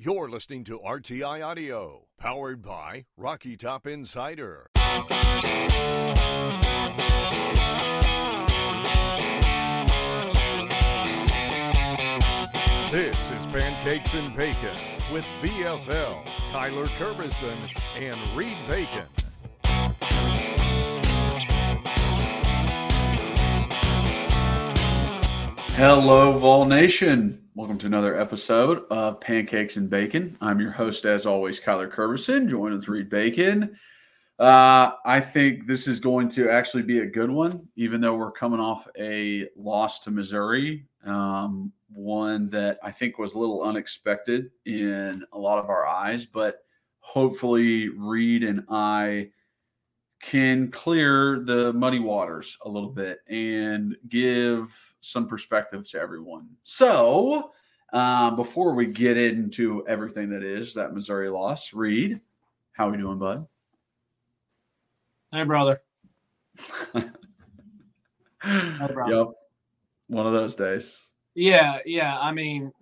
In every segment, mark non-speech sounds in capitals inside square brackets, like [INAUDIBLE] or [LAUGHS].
You're listening to RTI Audio, powered by Rocky Top Insider. This is Pancakes and Bacon with VFL, Kyler Kerbyson, and Reed Bacon. Hello, Vol Nation. Welcome to another episode of Pancakes and Bacon. I'm your host, as always, Kyler Kerbyson, joined with Reed Bacon. Uh, I think this is going to actually be a good one, even though we're coming off a loss to Missouri, um, one that I think was a little unexpected in a lot of our eyes, but hopefully Reed and I can clear the muddy waters a little bit and give some perspective to everyone. So, uh, before we get into everything that is that Missouri loss, Reed, how are we doing, bud? Hey, brother. [LAUGHS] hey, brother. Yep. One of those days. Yeah, yeah. I mean,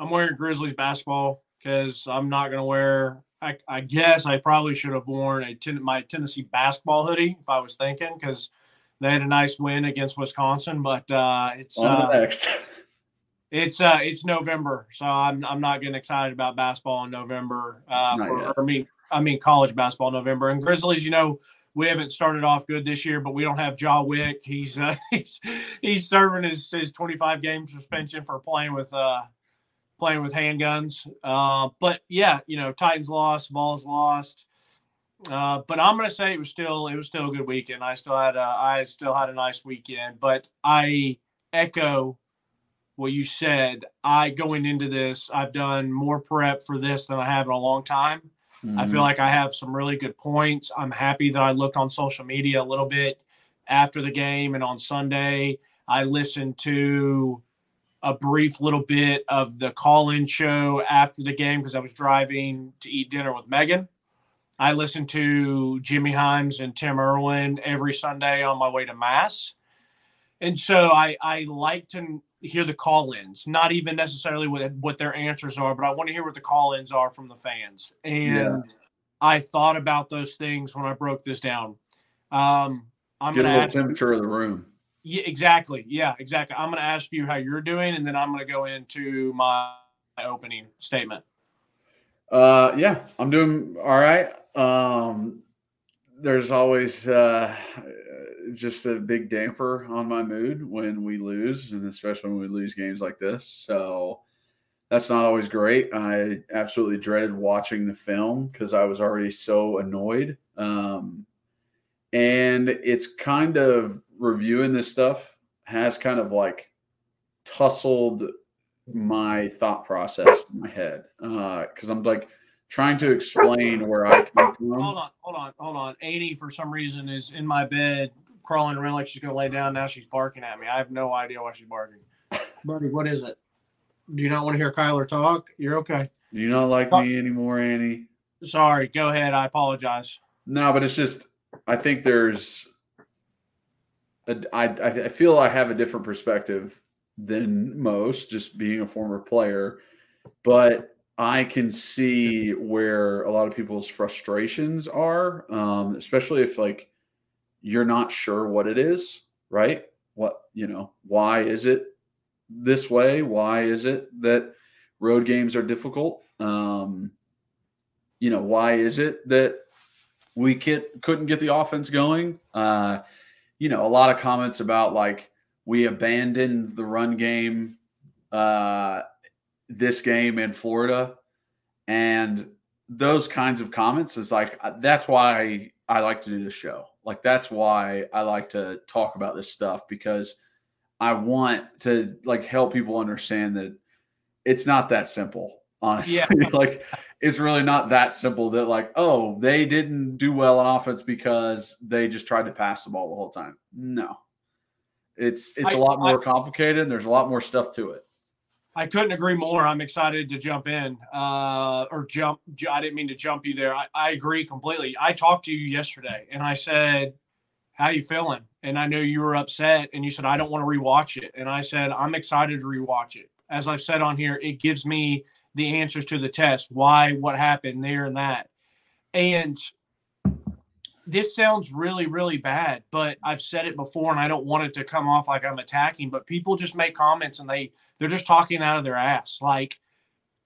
I'm wearing Grizzlies basketball because I'm not going to wear. I, I, guess I probably should have worn a ten, my Tennessee basketball hoodie if I was thinking because they had a nice win against Wisconsin. But uh, it's uh, next. [LAUGHS] it's uh, it's November, so I'm I'm not getting excited about basketball in November. Uh, for, I mean, I mean college basketball in November and Grizzlies. You know, we haven't started off good this year, but we don't have Jaw Wick. He's uh, [LAUGHS] he's he's serving his, his 25 game suspension for playing with uh playing with handguns. Uh, but yeah, you know, Titans lost, Vols lost. Uh, but I'm gonna say it was still it was still a good weekend. I still had a I still had a nice weekend. But I echo what you said. I going into this, I've done more prep for this than I have in a long time. Mm-hmm. I feel mm-hmm. like I have some really good points. I'm happy that I looked on social media a little bit after the game and on Sunday. I listened to a brief little bit of the call in show after the game because I was driving to eat dinner with Megan. I listen to Jimmy Hyams and Tim Irwin every Sunday on my way to Mass. And so I, I like to hear the call-ins, not even necessarily what, what their answers are, but I want to hear what the call-ins are from the fans. And yeah. I thought about those things when I broke this down. Um, I'm get a little temperature of the room. Yeah, exactly. Yeah, exactly. I'm going to ask you how you're doing, and then I'm going to go into my opening statement. Uh, yeah, I'm doing all right. Um, there's always uh, just a big damper on my mood when we lose, and especially when we lose games like this. So that's not always great. I absolutely dreaded watching the film because I was already so annoyed. Um, and it's kind of reviewing this stuff has kind of like tussled my thought process in my head because uh, I'm like trying to explain where I come from. Hold on, hold on, hold on. Amy, for some reason, is in my bed crawling around like she's gonna lay down. Now she's barking at me. I have no idea why she's barking. Buddy, what is it? Do you not want to hear Kyler talk? You're okay. Do you not like me anymore, Annie? Sorry. Go ahead. I apologize. No, but it's just I think there's a, I I feel I have a different perspective than most, just being a former player, but I can see where a lot of people's frustrations are, um, especially if like you're not sure what it is, right? What, you know, why is it this way? Why is it that road games are difficult? Um, you know, why is it that we get, couldn't get the offense going? Uh, you know, a lot of comments about like we abandoned the run game uh, this game in Florida. And those kinds of comments is like, uh, that's why I like to do this show. Like that's why I like to talk about this stuff because I want to like help people understand that it's not that simple. Honestly, yeah. [LAUGHS] like it's really not that simple that like oh they didn't do well on offense because they just tried to pass the ball the whole time. No, it's it's I, a lot more I, complicated. and there's a lot more stuff to it. I couldn't agree more. I'm excited to jump in uh, or jump. I didn't mean to jump you there. I, I agree completely. I talked to you yesterday and I said, how you feeling? And I knew you were upset and you said, I don't want to rewatch it. And I said, I'm excited to rewatch it. As I've said on here, it gives me the answers to the test, why, what happened there and that. And this sounds really, really bad, but I've said it before and I don't want it to come off like I'm attacking, but people just make comments and they they're just talking out of their ass. Like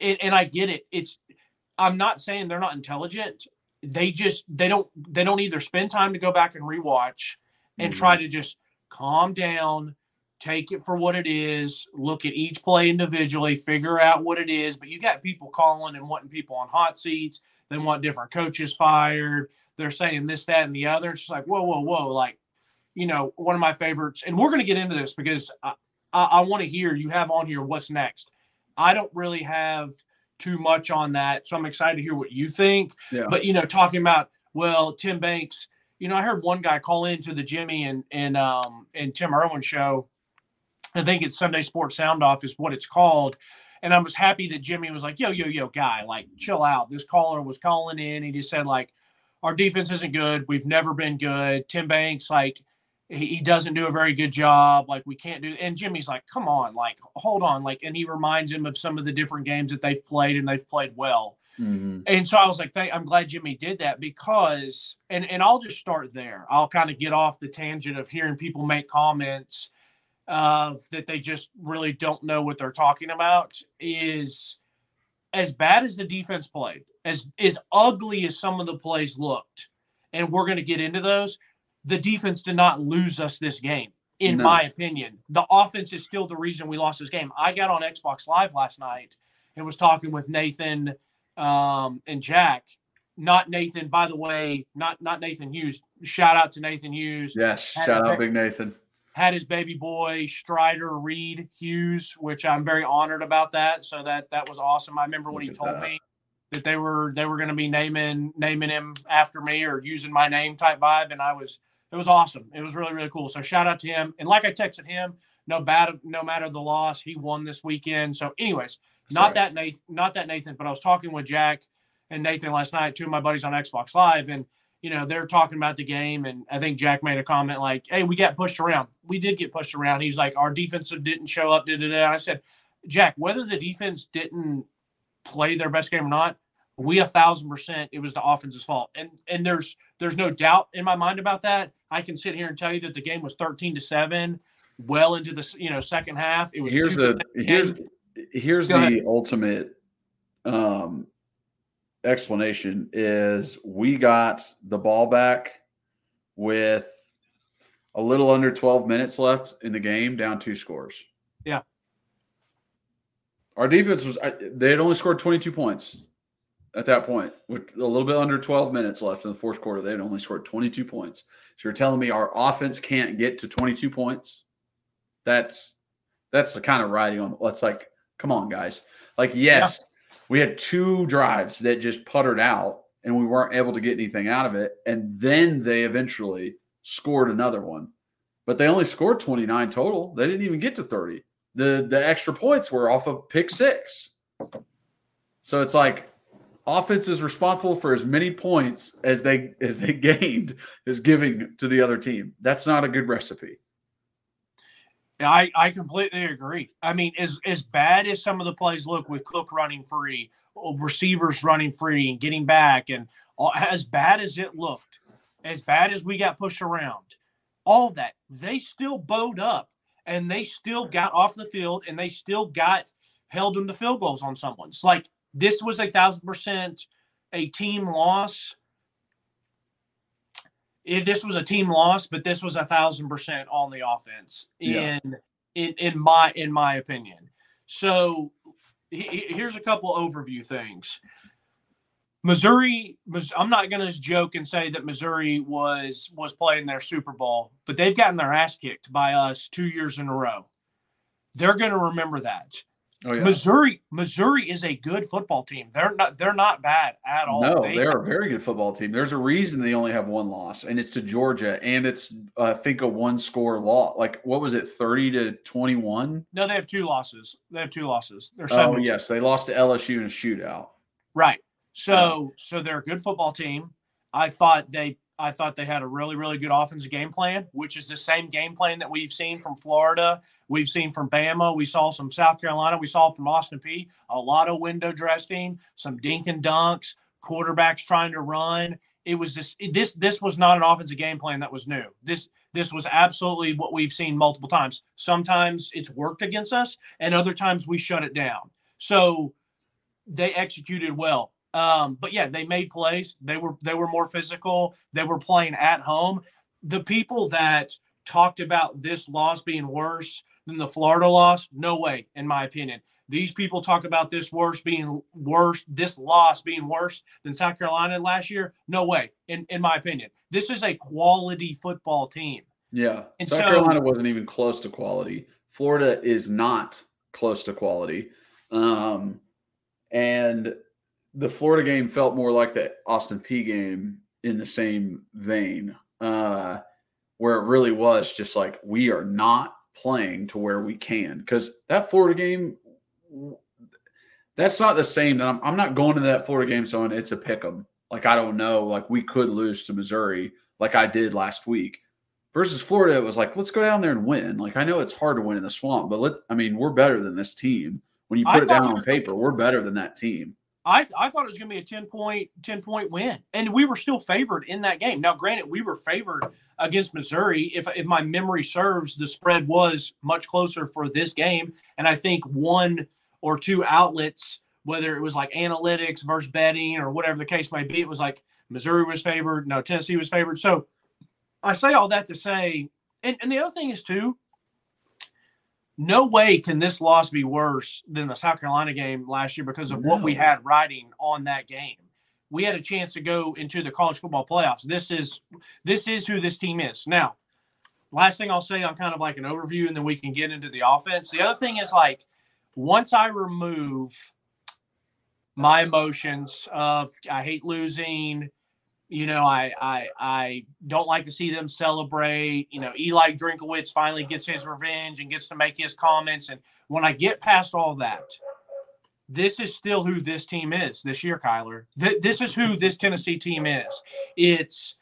and, and I get it. It's I'm not saying they're not intelligent. They just they don't they don't either spend time to go back and rewatch and mm-hmm. try to just calm down, take it for what it is, look at each play individually, figure out what it is. But you got people calling and wanting people on hot seats. They want different coaches fired. They're saying this, that, and the other. It's just like, whoa, whoa, whoa. Like, you know, one of my favorites, and we're going to get into this because I, I, I want to hear you have on here what's next. I don't really have too much on that. So I'm excited to hear what you think. Yeah. But, you know, talking about, well, Tim Banks, you know, I heard one guy call into the Jimmy and, and, um, and Tim Irwin show. I think it's Sunday Sports Sound Off is what it's called. And I was happy that Jimmy was like, yo, yo, yo, guy, like, chill out. This caller was calling in. He just said, like, our defense isn't good. We've never been good. Tim Banks, like, he, he doesn't do a very good job. Like, we can't do. And Jimmy's like, come on, like, hold on. Like, and he reminds him of some of the different games that they've played and they've played well. Mm-hmm. And so I was like, I'm glad Jimmy did that because, and, and I'll just start there. I'll kind of get off the tangent of hearing people make comments of that they just really don't know what they're talking about. Is as bad as the defense played, as as ugly as some of the plays looked, and we're going to get into those. The defense did not lose us this game, in no. my opinion. The offense is still the reason we lost this game. I got on Xbox Live last night and was talking with Nathan um, and Jack. Not Nathan, by the way, not not Nathan Hughes. Shout out to Nathan Hughes. Yes, shout out, Big Nathan had his baby boy Strider Reed Hughes, which I'm very honored about that. So that that was awesome. I remember when he told that. me that they were they were going to be naming naming him after me or using my name type vibe, and I was it was awesome. It was really really cool. So shout out to him. And like I texted him, no bad no matter the loss, he won this weekend. So anyways, not that Nathan, not that Nathan, but I was talking with Jack and Nathan last night, two of my buddies on Xbox Live, and you know, they're talking about the game, and I think Jack made a comment like, "Hey, we got pushed around. We did get pushed around." He's like, "Our defensive didn't show up." Did it? I said, Jack, whether the defense didn't play their best game or not, we a thousand percent it was the offense's fault, and and there's there's no doubt in my mind about that. I can sit here and tell you that the game was thirteen to seven, well into the you know second half. It was here's the here's here's Go the ahead. ultimate um explanation is we got the ball back with a little under 12 minutes left in the game, down two scores. Yeah. Our defense was, they had only scored 22 points at that point, with a little bit under 12 minutes left in the fourth quarter. They had only scored 22 points. So you're telling me our offense can't get to 22 points? That's, that's the kind of writing on, let's like, come on, guys. Like, yes, we had two drives that just puttered out and we weren't able to get anything out of it. And then they eventually scored another one. But they only scored 29 total. They didn't even get to 30. The the extra points were off of pick six. So it's like offense is responsible for as many points as they as they [LAUGHS] gained is giving to the other team. That's not a good recipe. I, I completely agree. I mean, as as bad as some of the plays look with Cook running free, receivers running free and getting back, and all, as bad as it looked, as bad as we got pushed around, all that they still bowed up and they still got off the field and they still got held into field goals on someone's. Like this was a thousand percent a team loss if this was a team loss, but this was a thousand percent on the offense in yeah. in in my in my opinion. So he, here's a couple overview things. Missouri, I'm not going to joke and say that Missouri was was playing their Super Bowl, but they've gotten their ass kicked by us two years in a row. They're going to remember that. Oh, yeah. Missouri, Missouri is a good football team. They're not they're not bad at all. No, they, are a very good football team. There's a reason they only have one loss, and it's to Georgia, and it's I think a one score loss. Like what was it, thirty to twenty one? No, they have two losses. They have two losses. They're oh yes, they lost to LSU in a shootout. Right. So yeah. so they're a good football team. I thought they I thought they had a really, really good offensive game plan, which is the same game plan that we've seen from Florida. We've seen from Bama. We saw some South Carolina. We saw from Austin Peay. A lot of window dressing, some dink and dunks, quarterbacks trying to run. It was this this this was not an offensive game plan that was new. This this was absolutely what we've seen multiple times. Sometimes it's worked against us, and other times we shut it down. So they executed well. Um, but yeah, they made plays. They were they were more physical. They were playing at home. The people that talked about this loss being worse than the Florida loss, no way, in my opinion. These people talk about this worse being worse, this loss being worse than South Carolina last year. No way, in, in my opinion. This is a quality football team. Yeah. And South so, Carolina wasn't even close to quality. Florida is not close to quality. Um, and the Florida game felt more like the Austin Peay game in the same vein, uh, where it really was just like we are not playing to where we can because that Florida game, that's not the same. That I'm, I'm not going to that Florida game so it's a pick 'em. Like I don't know, like we could lose to Missouri like I did last week. Versus Florida, it was like let's go down there and win. Like I know it's hard to win in the swamp, but let I mean we're better than this team. When you put I it down on paper, we're better than that team. I, I thought it was going to be a 10 point 10 point win and we were still favored in that game. Now granted we were favored against missouri if, if my memory serves the spread was much closer for this game and i think one or two outlets whether it was like analytics versus betting or whatever the case may be it was like missouri was favored no tennessee was favored. So i say all that to say and, and the other thing is too no way can this loss be worse than the South Carolina game last year because of no. what we had riding on that game. We had a chance to go into the college football playoffs. This is this is who this team is. Now, last thing I'll say on kind of like an overview, and then we can get into the offense. The other thing is like once I remove my emotions of I hate losing, you know, I I I don't like to see them celebrate. You know, Eli Drinkwitz finally gets his revenge and gets to make his comments. And when I get past all that, this is still who this team is this year, Kyler. Th- this is who this Tennessee team is. It's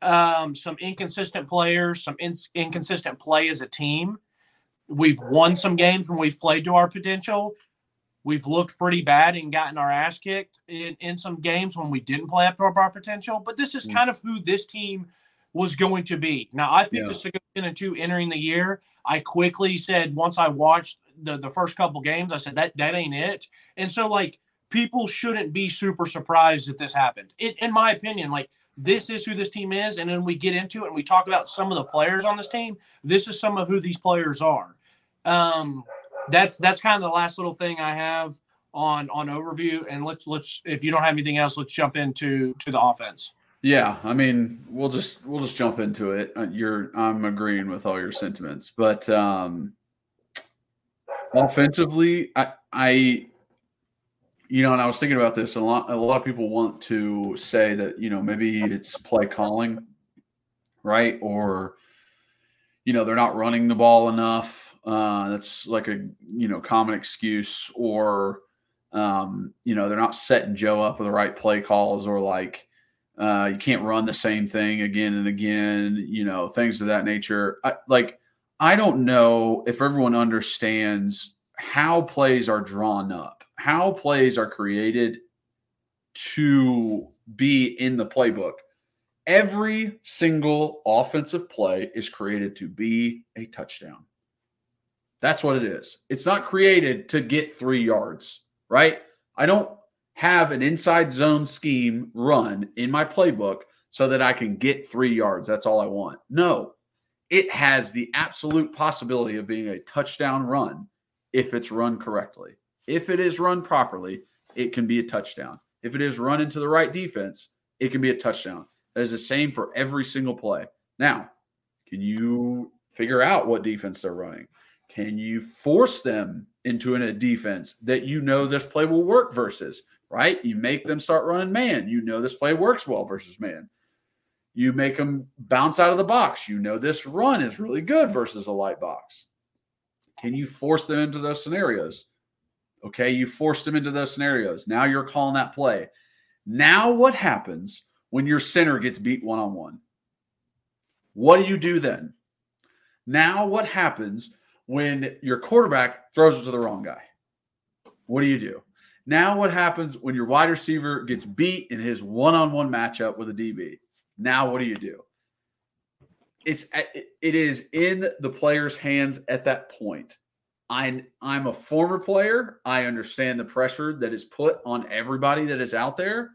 um, some inconsistent players, some in- inconsistent play as a team. We've won some games when we've played to our potential, We've looked pretty bad and gotten our ass kicked in, in some games when we didn't play up to our potential. But this is mm. kind of who this team was going to be. Now, I picked yeah. to and two entering the year. I quickly said once I watched the, the first couple games, I said that that ain't it. And so like people shouldn't be super surprised that this happened. It, in my opinion, like this is who this team is, and then we get into it and we talk about some of the players on this team. This is some of who these players are. Um, that's that's kind of the last little thing I have on on overview. And let's let's if you don't have anything else, let's jump into to the offense. Yeah, I mean, we'll just we'll just jump into it. Uh, you're I'm agreeing with all your sentiments, but um offensively, I I you know, and I was thinking about this. A lot a lot of people want to say that you know maybe it's play calling, right? Or you know they're not running the ball enough uh, that's like a you know common excuse, or um, you know they're not setting Joe up with the right play calls, or like uh, you can't run the same thing again and again. You know things of that nature. I, like I don't know if everyone understands how plays are drawn up, how plays are created to be in the playbook. Every single offensive play is created to be a touchdown. That's what it is. It's not created to get three yards, right? I don't have an inside zone scheme run in my playbook so that I can get three yards. That's all I want. No, it has the absolute possibility of being a touchdown run if it's run correctly. If it is run properly, it can be a touchdown. If it is run into the right defense, it can be a touchdown. That is the same for every single play. Now, can you figure out what defense they're running? Can you force them into a defense that you know this play will work versus, right? You make them start running man. You know this play works well versus man. You make them bounce out of the box. You know this run is really good versus a light box. Can you force them into those scenarios? Okay, you forced them into those scenarios. Now you're calling that play. Now, what happens when your center gets beat one on one? What do you do then? Now, what happens when your quarterback throws it to the wrong guy? What do you do? Now, what happens when your wide receiver gets beat in his one on one matchup with a DB? Now, what do you do? It's uh, it is in the player's hands at that point. I'm I'm a former player. I understand the pressure that is put on everybody that is out there.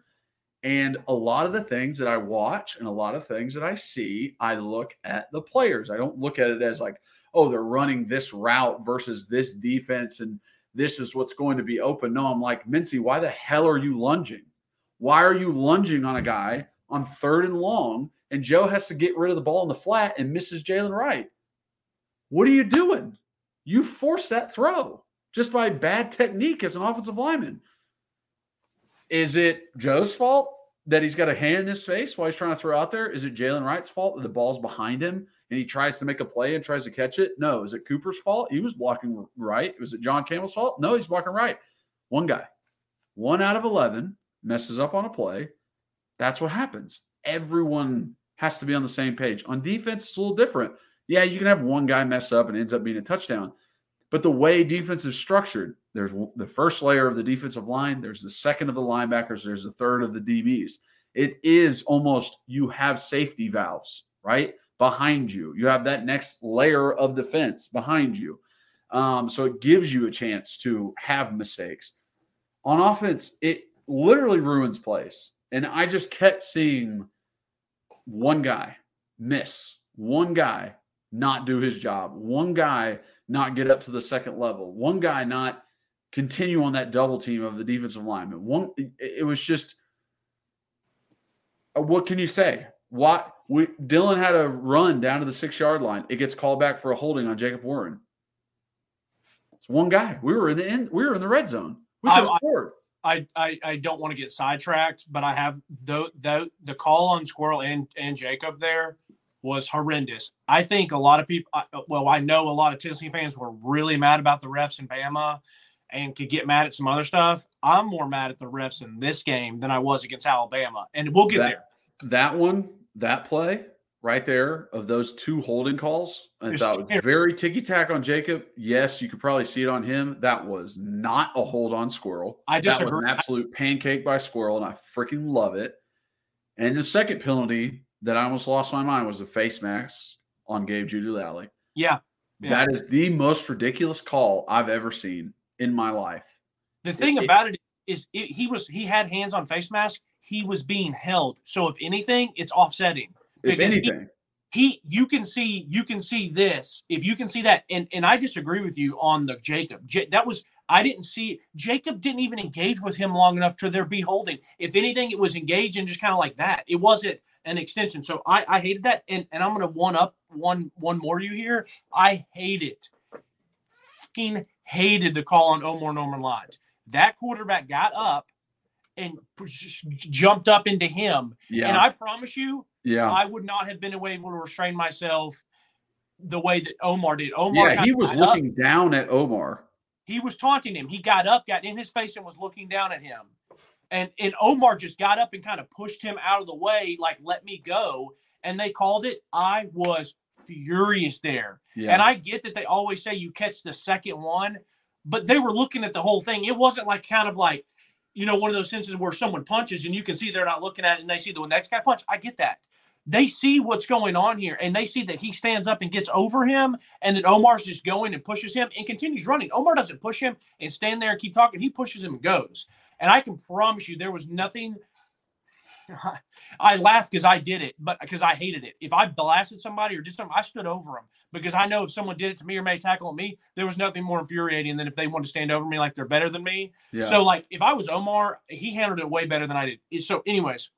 And a lot of the things that I watch and a lot of things that I see, I look at the players. I don't look at it as like, oh, they're running this route versus this defense and this is what's going to be open. No, I'm like, Mincey, why the hell are you lunging? Why are you lunging on a guy on third and long and Joe has to get rid of the ball in the flat and misses Jaylen Wright? What are you doing? You force that throw just by bad technique as an offensive lineman. Is it Joe's fault that he's got a hand in his face while he's trying to throw out there? Is it Jaylen Wright's fault that the ball's behind him and he tries to make a play and tries to catch it? No. Is it Cooper's fault? He was blocking right. Was it John Campbell's fault? No, he's blocking right. One guy, one out of 11 messes up on a play. That's what happens. Everyone has to be on the same page. On defense, it's a little different. Yeah, you can have one guy mess up and ends up being a touchdown. But the way defense is structured, there's the first layer of the defensive line, there's the second of the linebackers, there's the third of the DBs. It is almost you have safety valves, right? Behind you. You have that next layer of defense behind you. Um, so it gives you a chance to have mistakes. On offense, it literally ruins plays. And I just kept seeing one guy miss, one guy not do his job, one guy not get up to the second level, one guy not continue on that double team of the defensive lineman. One, it was just, uh, what can you say? What we Dylan had a run down to the six yard line. It gets called back for a holding on Jacob Warren. It's one guy. We were in the end. We were in the red zone. We could have scored. I, I, I don't want to get sidetracked, but I have the the the call on Squirrel and and Jacob there was horrendous. I think a lot of people, well, I know a lot of Tennessee fans were really mad about the refs in Bama and could get mad at some other stuff. I'm more mad at the refs in this game than I was against Alabama, and we'll get that, there. That one, that play right there of those two holding calls, I thought was very ticky tack on Jacob. Yes, you could probably see it on him. That was not a hold on Squirrel. I just that was an absolute pancake by Squirrel, and I freaking love it. And the second penalty that I almost lost my mind was a face mask on Gabe Jeudy-Lally. Yeah, yeah. That is the most ridiculous call I've ever seen in my life. The thing it, about it is it, he was he had hands on face mask. He was being held. So if anything, it's offsetting. If anything. He, he you can see you can see this if you can see that and and I disagree with you on the Jacob J, that was I didn't see Jacob didn't even engage with him long enough to there be holding if anything it was engaging just kind of like that it wasn't an extension. So I, I hated that. And, and I'm going to one up one, one more you here. I hate it. Fucking hated the call on Omar Norman-Lott. That quarterback got up and jumped up into him. Yeah. And I promise you, yeah, I would not have been able to restrain myself the way that Omar did. Omar, yeah, he was looking up. down at Omar. He was taunting him. He got up, got in his face, and was looking down at him. And and Omar just got up and kind of pushed him out of the way, like let me go. And they called it. I was furious there. Yeah. And I get that they always say you catch the second one, but they were looking at the whole thing. It wasn't like kind of like, you know, one of those senses where someone punches and you can see they're not looking at it and they see the next guy punch. I get that. They see what's going on here and they see that he stands up and gets over him and that Omar's just going and pushes him and continues running. Omar doesn't push him and stand there and keep talking. He pushes him and goes. And I can promise you there was nothing. [LAUGHS] I laughed because I did it, but because I hated it. If I blasted somebody or did something, I stood over them because I know if someone did it to me or made a tackle on me, there was nothing more infuriating than if they wanted to stand over me like they're better than me. Yeah. So, like, if I was Omar, he handled it way better than I did. So, anyways,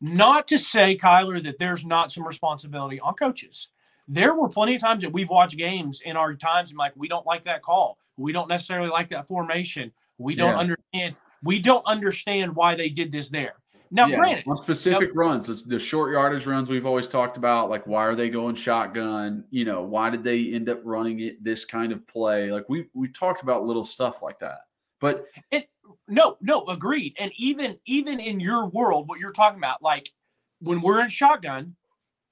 not to say, Kyler, that there's not some responsibility on coaches. There were plenty of times that we've watched games in our times and like, we don't like that call. We don't necessarily like that formation. We don't yeah. understand. We don't understand why they did this there. Now, yeah, granted, on specific now, runs, the, the, short yardage runs we've always talked about, like why are they going shotgun? You know, why did they end up running it this kind of play? Like we we talked about little stuff like that. But it, no, no, agreed. And even even in your world, what you're talking about, like when we're in shotgun,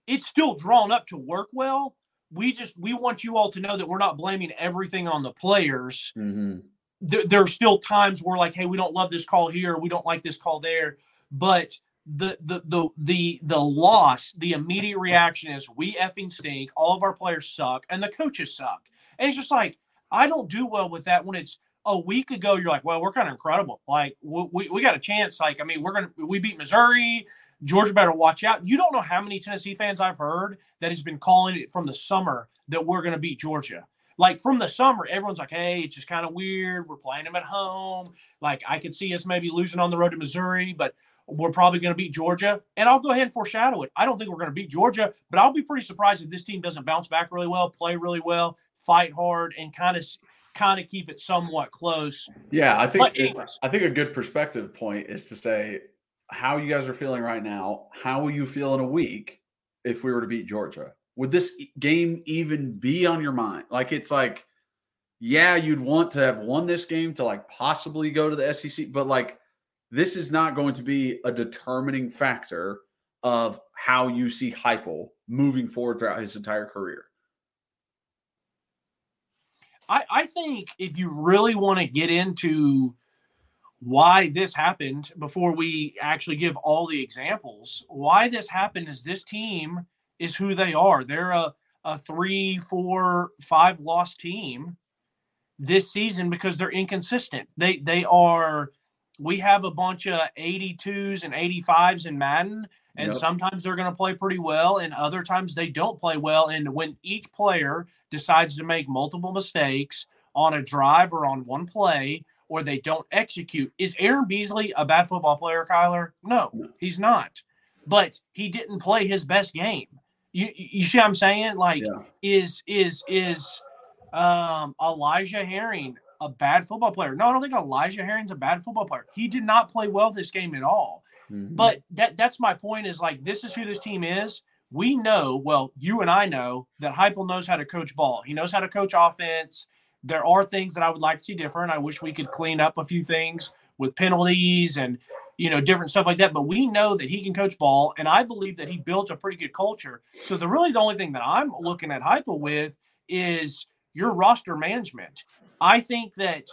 it's still drawn up to work well. We just we want you all to know that we're not blaming everything on the players. Mm-hmm. There, there are still times where like, hey, we don't love this call here, we don't like this call there, but the the the the the loss, the immediate reaction is we effing stink. All of our players suck, and the coaches suck. And it's just like I don't do well with that when it's a week ago. You're like, well, we're kind of incredible. Like we, we got a chance. Like I mean, we're gonna we beat Missouri. Georgia better watch out. You don't know how many Tennessee fans I've heard that has been calling it from the summer that we're to beat Georgia. Like from the summer, everyone's like, hey, it's just kind of weird. We're playing them at home. Like I could see us maybe losing on the road to Missouri, but we're probably going to beat Georgia. And I'll go ahead and foreshadow it. I don't think we're going to beat Georgia, but I'll be pretty surprised if this team doesn't bounce back really well, play really well, fight hard, and kind of kind of keep it somewhat close. Yeah, I think it, I think a good perspective point is to say how you guys are feeling right now. How will you feel in a week if we were to beat Georgia? Would this game even be on your mind? Like it's like, yeah, you'd want to have won this game to like possibly go to the SEC, but like this is not going to be a determining factor of how you see Heupel moving forward throughout his entire career. I, I think if you really want to get into why this happened before we actually give all the examples, why this happened is this team is who they are. They're a, a three, four, five loss team this season because they're inconsistent. They they are we have a bunch of 82s and 85s in Madden, and yep. sometimes they're going to play pretty well, and other times they don't play well. And when each player decides to make multiple mistakes on a drive or on one play, or they don't execute, is Aaron Beasley a bad football player, Kyler? No, he's not. But he didn't play his best game. You you see what I'm saying? Like, yeah. is is is um, Elijah Herring a bad football player. No, I don't think Elijah Herring's a bad football player. He did not play well this game at all. Mm-hmm. But that that's my point is like this is who this team is. We know, well, you and I know that Heupel knows how to coach ball. He knows how to coach offense. There are things that I would like to see different. I wish we could clean up a few things with penalties and you know different stuff like that. But we know that he can coach ball, and I believe that he built a pretty good culture. So the really the only thing that I'm looking at Heupel with is your roster management. I think that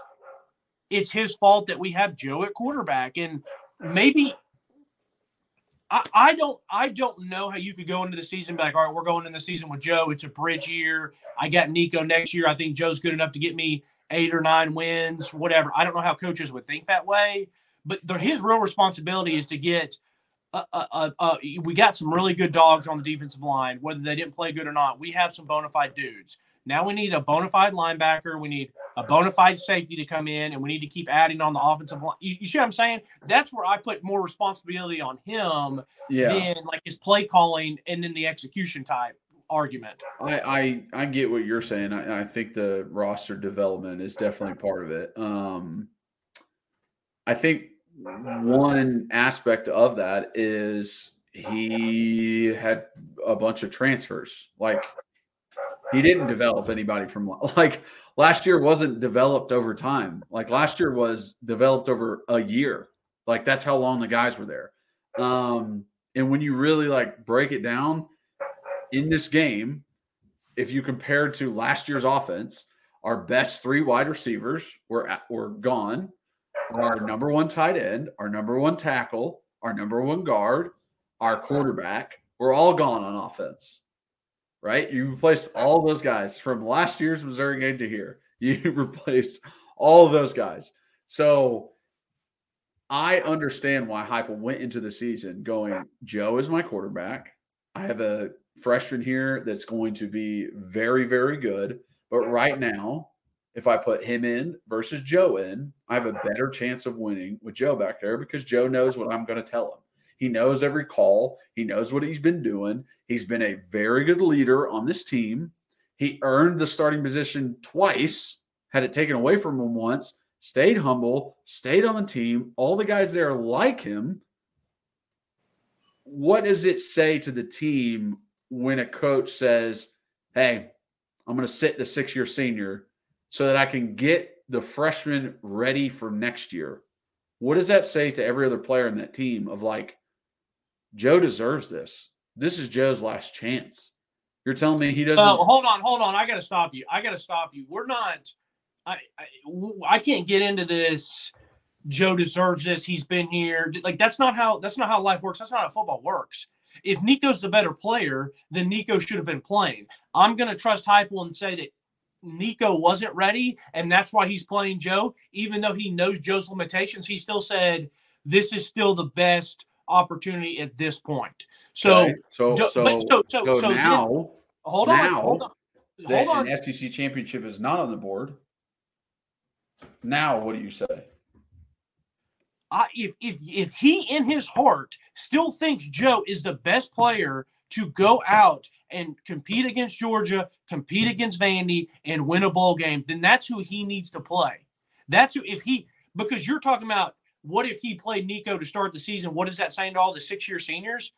it's his fault that we have Joe at quarterback, and maybe I, I don't I don't know how you could go into the season like, all right, we're going in the season with Joe. It's a bridge year. I got Nico next year. I think Joe's good enough to get me eight or nine wins, whatever. I don't know how coaches would think that way, but his real responsibility is to get. Uh, uh, uh, we got some really good dogs on the defensive line, whether they didn't play good or not. We have some bona fide dudes. Now we need a bona fide linebacker. We need a bona fide safety to come in, and we need to keep adding on the offensive line. You, you see what I'm saying? That's where I put more responsibility on him yeah. than like his play calling and then the execution type argument. I I, I get what you're saying. I, I think the roster development is definitely part of it. Um, I think one aspect of that is he had a bunch of transfers. Like he didn't develop anybody from [LAUGHS] like last year wasn't developed over time. Like last year was developed over a year. Like that's how long the guys were there. Um, and when you really like break it down in this game, if you compare to last year's offense, our best three wide receivers were were gone. Our number one tight end, our number one tackle, our number one guard, our quarterback, were all gone on offense right? You replaced all those guys from last year's Missouri game to here. [LAUGHS] You replaced all those guys. So I understand why Heupel went into the season going, Joe is my quarterback. I have a freshman here that's going to be very, very good. But right now, if I put him in versus Joe in, I have a better chance of winning with Joe back there because Joe knows what I'm going to tell him. He knows every call. He knows what he's been doing. He's been a very good leader on this team. He earned the starting position twice, had it taken away from him once, stayed humble, stayed on the team. All the guys there like him. What does it say to the team when a coach says, Hey, I'm going to sit the six year senior so that I can get the freshman ready for next year? what does that say to every other player in that team of like, Joe deserves this. This is Joe's last chance. You're telling me he doesn't. Hold on, hold on. I got to stop you. I got to stop you. We're not. I, I I can't get into this. Joe deserves this. He's been here. Like that's not how that's not how life works. That's not how football works. If Nico's the better player, then Nico should have been playing. I'm going to trust Heupel and say that Nico wasn't ready, and that's why he's playing Joe. Even though he knows Joe's limitations, he still said this is still the best opportunity at this point. So, okay. so, so, so, so, so, now, then, hold on, now, hold on, hold on. An SEC championship is not on the board. Now, what do you say? I, if, if if he in his heart still thinks Joe is the best player to go out and compete against Georgia, compete against Vandy, and win a bowl game, then that's who he needs to play. That's who if he because you're talking about what if he played Nico to start the season? What is that saying to all the six year seniors?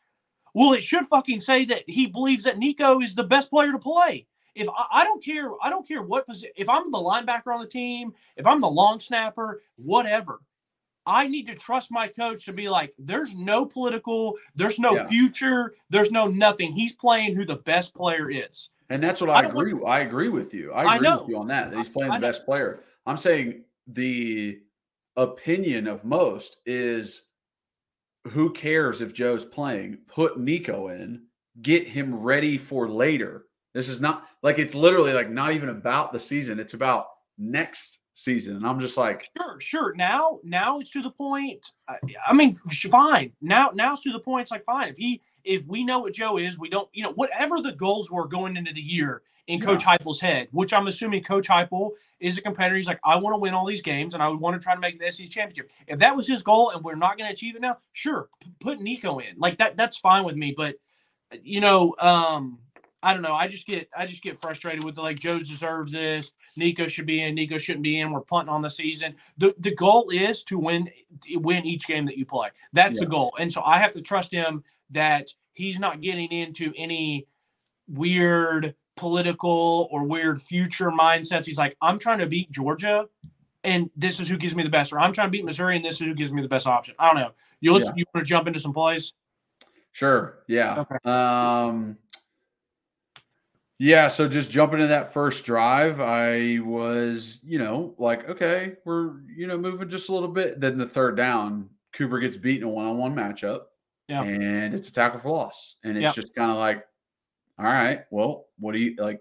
Well, it should fucking say that he believes that Nico is the best player to play. If I, I don't care, I don't care what position. If I'm the linebacker on the team, if I'm the long snapper, whatever. I need to trust my coach to be like, there's no political, there's no yeah. future, there's no nothing. He's playing who the best player is. And that's what I, I agree. Want, I agree with you. I agree I with you on that. That he's playing the best player. I'm saying the opinion of most is who cares if Joe's playing? Put Nico in, get him ready for later. This is not like it's literally like not even about the season. It's about next season. And I'm just like, sure, sure. Now, now it's to the point. I, I mean, fine. Now, now it's to the point. It's like, fine. If he, if we know what Joe is, we don't, you know, whatever the goals were going into the year in yeah. Coach Heupel's head, which I'm assuming Coach Heupel is a competitor. He's like, I want to win all these games and I want to try to make the SEC championship. If that was his goal and we're not going to achieve it now, sure, p- put Nico in. Like that, that's fine with me. But you know, um, I don't know. I just get I just get frustrated with the, like Joe deserves this. Nico should be in. Nico shouldn't be in. We're punting on the season. The the goal is to win win each game that you play. That's yeah. the goal. And so I have to trust him that he's not getting into any weird political or weird future mindsets. He's like, I'm trying to beat Georgia, and this is who gives me the best. Or I'm trying to beat Missouri, and this is who gives me the best option. I don't know. You yeah. you want to jump into some plays? Sure. Yeah. Okay. Um yeah, so just jumping in that first drive, I was, you know, like, okay, we're, you know, moving just a little bit. Then the third down, Cooper gets beaten in a one on one matchup. Yeah. And it's a tackle for loss. And it's just kind of like, all right, well, what do you like?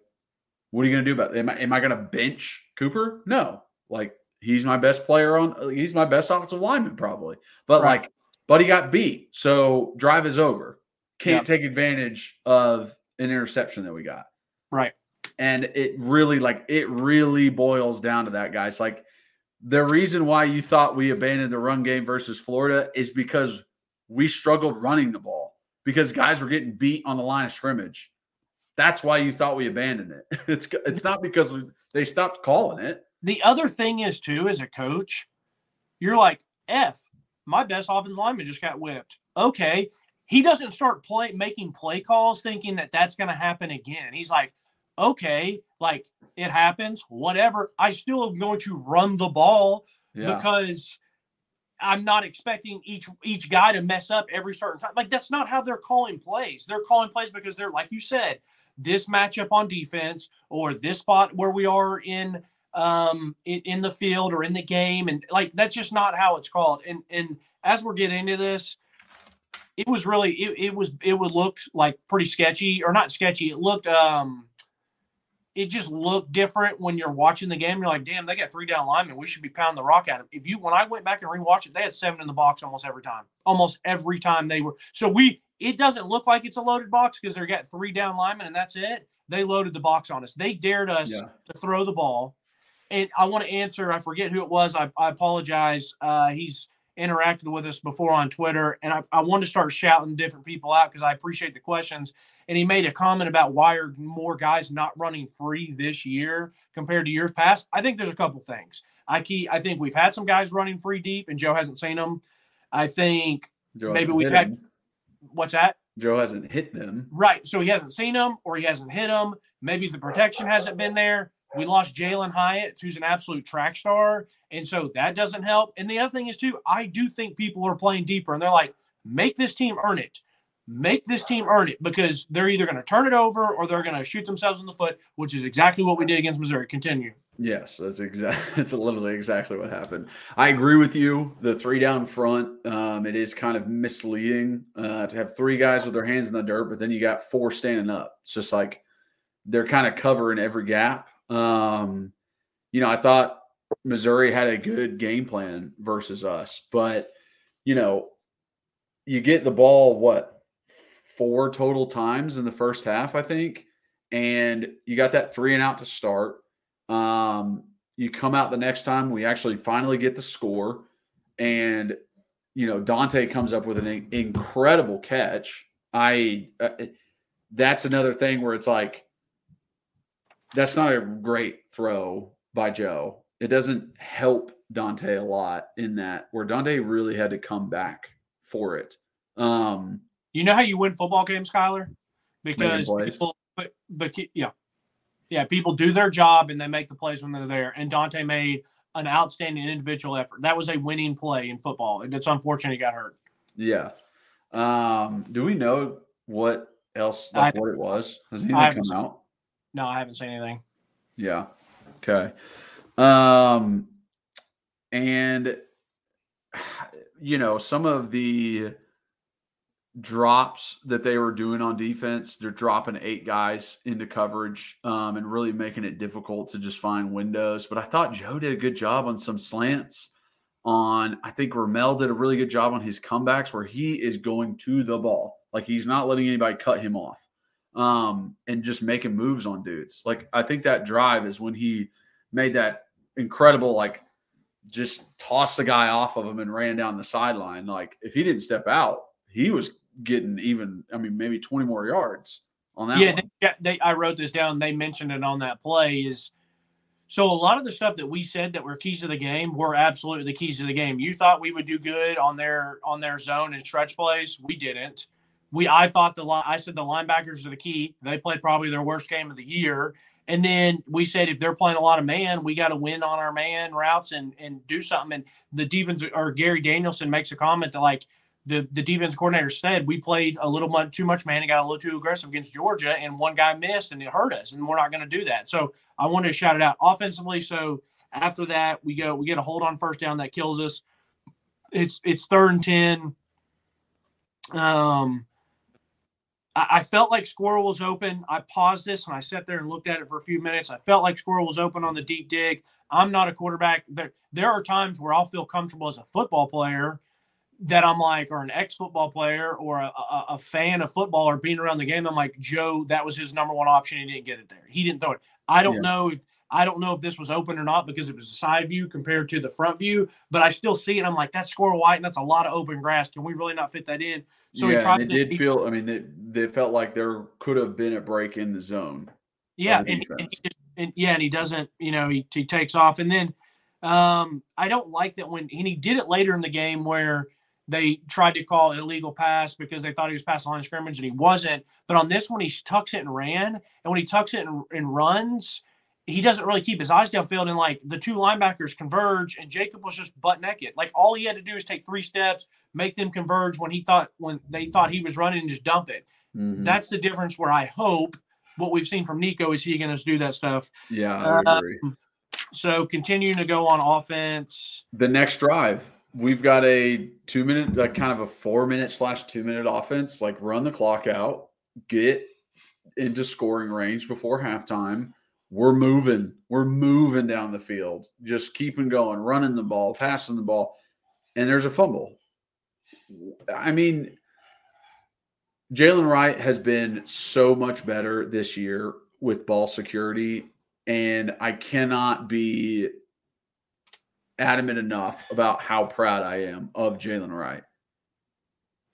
What are you going to do about it? Am I, am I going to bench Cooper? No. Like, he's my best player on, he's my best offensive lineman, probably. But right. like, but he got beat. So drive is over. Can't take advantage of an interception that we got. Right. And it really like it really boils down to that, guys. Like the reason why you thought we abandoned the run game versus Florida is because we struggled running the ball because guys were getting beat on the line of scrimmage. That's why you thought we abandoned it. [LAUGHS] It's it's not because they stopped calling it. The other thing is too, as a coach, you're like, F, my best offensive lineman just got whipped. Okay. He doesn't start play making play calls thinking that that's going to happen again. He's like, okay, like it happens, whatever. I still am going to run the ball yeah. because I'm not expecting each each guy to mess up every certain time. Like that's not how they're calling plays. They're calling plays because they're like you said, this matchup on defense or this spot where we are in um in, in the field or in the game and like that's just not how it's called. And and as we're getting into this, it was really it, it was it would look like pretty sketchy or not sketchy. It looked um it just looked different when you're watching the game. You're like, damn, they got three down linemen. We should be pounding the rock at them. If you, when I went back and rewatched it, they had seven in the box almost every time. Almost every time they were. So we, it doesn't look like it's a loaded box because they got three down linemen and that's it. They loaded the box on us. They dared us yeah. to throw the ball. And I want to answer. I forget who it was. I, I apologize. Uh, he's interacted with us before on Twitter, and I, I wanted to start shouting different people out because I appreciate the questions. And he made a comment about why are more guys not running free this year compared to years past. I think there's a couple things. I key, I think we've had some guys running free deep, and Joe hasn't seen them. I think Joe maybe we've had. What's that? Joe hasn't hit them. Right. So he hasn't seen them or he hasn't hit them. Maybe the protection hasn't been there. We lost Jalin Hyatt, who's an absolute track star. And so that doesn't help. And the other thing is, too, I do think people are playing deeper and they're like, make this team earn it. Make this team earn it because they're either going to turn it over or they're going to shoot themselves in the foot, which is exactly what we did against Missouri. Continue. Yes, that's exactly. [LAUGHS] That's literally exactly what happened. I agree with you. The three down front, um, it is kind of misleading uh, to have three guys with their hands in the dirt, but then you got four standing up. It's just like they're kind of covering every gap. Um, you know, I thought Missouri had a good game plan versus us, but you know, you get the ball what four total times in the first half, I think, and you got that three and out to start. Um, you come out the next time, we actually finally get the score, and you know Dante comes up with an incredible catch. I uh, that's another thing where it's like that's not a great throw by Joe. It doesn't help Dante a lot in that where Dante really had to come back for it. Um, you know how you win football games, Kyler? Because people, but, but yeah, yeah, people do their job and they make the plays when they're there. And Dante made an outstanding individual effort. That was a winning play in football. It's unfortunate he got hurt. Yeah. Um, do we know what else like what it was? Has anything come out? No, I haven't seen anything. Yeah. Okay. Um, and [SIGHS] you know, some of the drops that they were doing on defense, they're dropping eight guys into coverage um, and really making it difficult to just find windows. But I thought Joe did a good job on some slants. On I think Ramel did a really good job on his comebacks where he is going to the ball, like he's not letting anybody cut him off um, and just making moves on dudes. Like I think that drive is when he made that incredible, like just toss the guy off of him and ran down the sideline. Like if he didn't step out, he was getting even. I mean, maybe twenty more yards on that. Yeah, they, they, I wrote this down. They mentioned it on that play. Is so a lot of the stuff that we said that were keys to the game were absolutely the keys to the game. You thought we would do good on their on their zone and stretch plays. We didn't we I thought the I said the linebackers are the key. They played probably their worst game of the year. And then we said if they're playing a lot of man, we got to win on our man routes and and do something. And the defense or Gary Danielson makes a comment that like the the defense coordinator said we played a little much too much man and got a little too aggressive against Georgia, and one guy missed and it hurt us, and we're not going to do that. So I wanted to shout it out offensively. So after that, we go we get a hold on first down that kills us. It's it's third and ten. Um, I felt like Squirrel was open. I paused this and I sat there and looked at it for a few minutes. I felt like Squirrel was open on the deep dig. I'm not a quarterback. There, there are times where I'll feel comfortable as a football player that I'm like, or an ex football player or a, a, a, fan of football or being around the game. I'm like, Joe, that was his number one option. He didn't get it there. He didn't throw it. I don't yeah. know if I don't know if this was open or not because it was a side view compared to the front view, but I still see it. I'm like, that's Squirrel White and that's a lot of open grass. Can we really not fit that in? So yeah, he tried. It to, did he, feel. I mean, they, they felt like there could have been a break in the zone. Yeah, and, and, he just, and, yeah, and he doesn't. You know, he, he takes off, and then um, I don't like that when and he did it later in the game where they tried to call illegal pass because they thought he was passing line of scrimmage and he wasn't. But on this one, he tucks it and ran, and when he tucks it and, and runs, he doesn't really keep his eyes downfield and like the two linebackers converge and Jacob was just butt naked. Like all he had to do is take three steps, make them converge when he thought when they thought he was running and just dump it. Mm-hmm. That's the difference where I hope what we've seen from Nico is he going to do that stuff. Yeah, I agree. Um, so continuing to go on offense. The next drive, we've got a two minute, like kind of a four minute slash two minute offense. Like run the clock out, get into scoring range before halftime we're moving, we're moving down the field, just keeping going, running the ball, passing the ball, and there's a fumble. I mean, Jaylen Wright has been so much better this year with ball security, and I cannot be adamant enough about how proud I am of Jaylen Wright.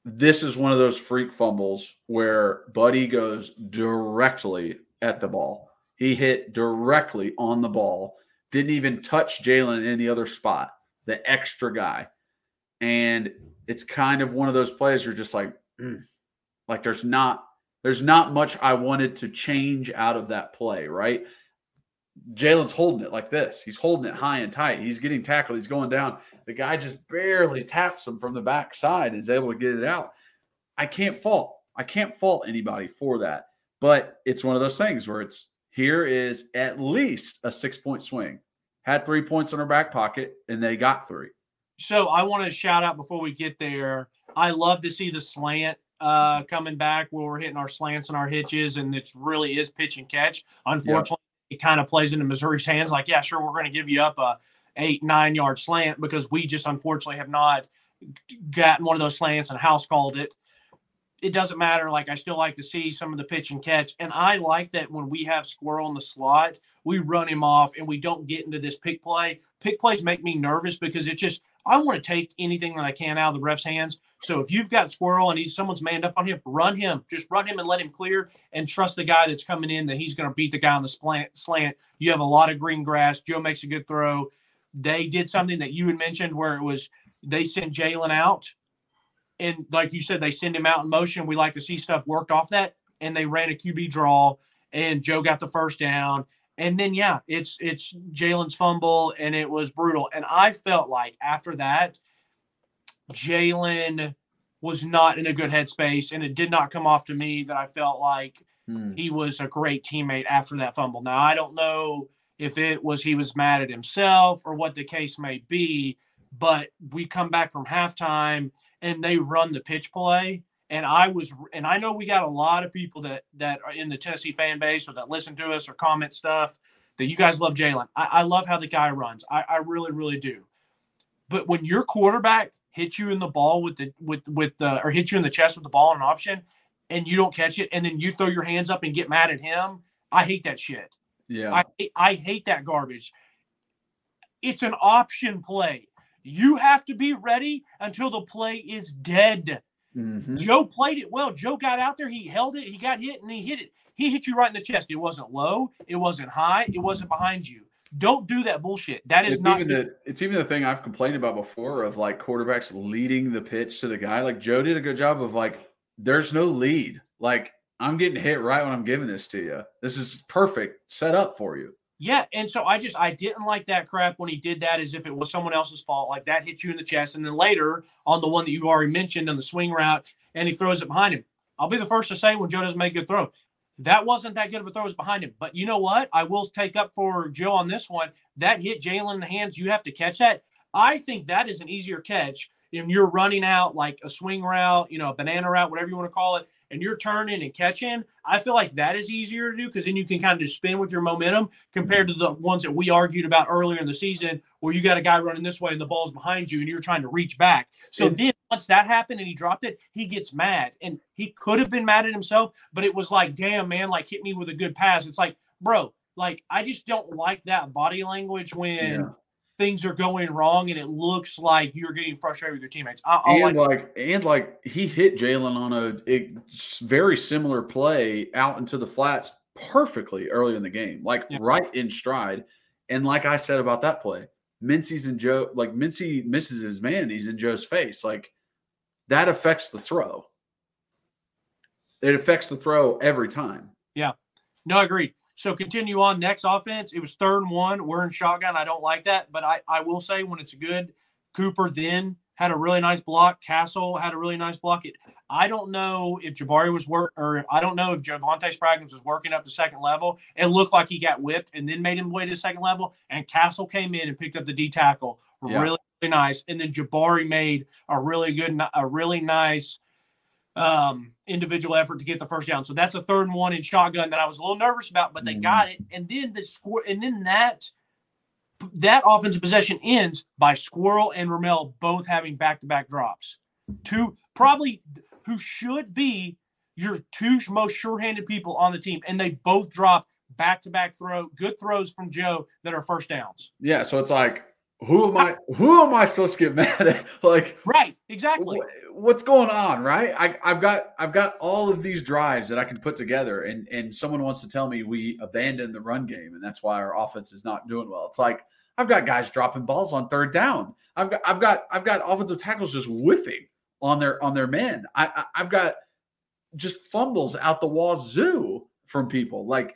This is one of those freak fumbles where Buddy goes directly at the ball he hit directly on the ball, didn't even touch Jaylen in any other spot, the extra guy. And it's kind of one of those plays you're just like, mm. [CLEARS THROAT] like there's not there's not much I wanted to change out of that play, right? Jaylen's holding it like this. He's holding it high and tight. He's getting tackled. He's going down. The guy just barely taps him from the backside and is able to get it out. I can't fault. I can't fault anybody for that. But it's one of those things where it's here is at least a six point swing. Had three points in her back pocket, and they got three. So I want to shout out before we get there. I love to see the slant uh, coming back where we're hitting our slants and our hitches, and it really is pitch and catch. Unfortunately, it kind of plays into Missouri's hands. Like, yeah, sure, we're going to give you up a eight nine yard slant because we just unfortunately have not gotten one of those slants and house called it. It doesn't matter. Like I still like to see some of the pitch and catch, and I like that when we have Squirrel in the slot, we run him off and we don't get into this pick play. Pick plays make me nervous because it just I want to take anything that I can out of the ref's hands. So if you've got Squirrel and he's someone's manned up on him, run him. Just run him and let him clear and trust the guy that's coming in that he's going to beat the guy on the slant. You have a lot of green grass. Joe makes a good throw. They did something that you had mentioned where it was they sent Jaylen out. And like you said, they send him out in motion. We like to see stuff worked off that. And they ran a QB draw and Joe got the first down and then yeah, it's it's Jaylen's fumble, and it was brutal. And I felt like after that, Jaylen was not in a good headspace, and it did not come off to me that I felt like hmm. he was a great teammate after that fumble. Now I don't know if it was he was mad at himself or what the case may be, but we come back from halftime and they run the pitch play and I was, and I know we got a lot of people that that are in the Tennessee fan base or that listen to us or comment stuff that you guys love Jaylen. I, I, love how the guy runs. I, I really, really do. But when your quarterback hits you in the ball with the with with the or hits you in the chest with the ball on an option, and you don't catch it, and then you throw your hands up and get mad at him, I hate that shit. Yeah, I I hate that garbage. It's an option play. You have to be ready until the play is dead. Mm-hmm. Joe played it well. Joe got out there, he held it, he got hit, and he hit it. He hit you right in the chest. It wasn't low, it wasn't high, it wasn't behind you. Don't do that bullshit. That is it's not. Even the, it's even the thing I've complained about before of like quarterbacks leading the pitch to the guy. Like Joe did a good job of like, there's no lead. Like I'm getting hit right when I'm giving this to you. This is perfect set up for you. Yeah, and so I just I didn't like that crap when he did that as if it was someone else's fault. Like that hit you in the chest, and then later on the one that you already mentioned on the swing route, and he throws it behind him. I'll be the first to say when Joe doesn't make a good throw, that wasn't that good of a throw. was behind him. But you know what? I will take up for Joe on this one. That hit Jaylen in the hands. You have to catch that. I think that is an easier catch if you're running out like a swing route, you know, a banana route, whatever you want to call it, and you're turning and catching, I feel like that is easier to do because then you can kind of just spin with your momentum compared to the ones that we argued about earlier in the season where you got a guy running this way and the ball's behind you and you're trying to reach back. So then once that happened and he dropped it, he gets mad. And he could have been mad at himself, but it was like, damn, man, like hit me with a good pass. It's like, bro, like I just don't like that body language when yeah things are going wrong and it looks like you're getting frustrated with your teammates. I, and like, like, and like he hit Jaylen on a very similar play out into the flats perfectly early in the game, like yeah. right in stride. And like I said about that play, Mincey's in Joe, like Mincey misses his man, he's in Joe's face. Like that affects the throw. It affects the throw every time. Yeah. No, agreed. So continue on. Next offense, it was third and one. We're in shotgun. I don't like that, but I, I will say when it's good, Cooper then had a really nice block. Castle had a really nice block. It, I don't know if Jabari was work or I don't know if Javontez Spraggins was working up the second level. It looked like he got whipped and then made him way to second level. And Castle came in and picked up the D tackle. Yeah. Really, really nice. And then Jabari made a really good, a really nice um, individual effort to get the first down. So that's a third and one in shotgun that I was a little nervous about, but they mm-hmm. got it. And then the score, and then that that offensive possession ends by Squirrel and Ramel both having back to back drops. Two probably who should be your two most sure handed people on the team, and they both drop back to back throw good throws from Joe that are first downs. Yeah, so it's like who am I? Who am I supposed to get [LAUGHS] mad at? Like, right? Exactly. What's going on? Right? I, I've got I've got all of these drives that I can put together, and and someone wants to tell me we abandoned the run game, and that's why our offense is not doing well. It's like I've got guys dropping balls on third down. I've got I've got I've got offensive tackles just whiffing on their on their men. I, I I've got just fumbles out the wazoo from people. Like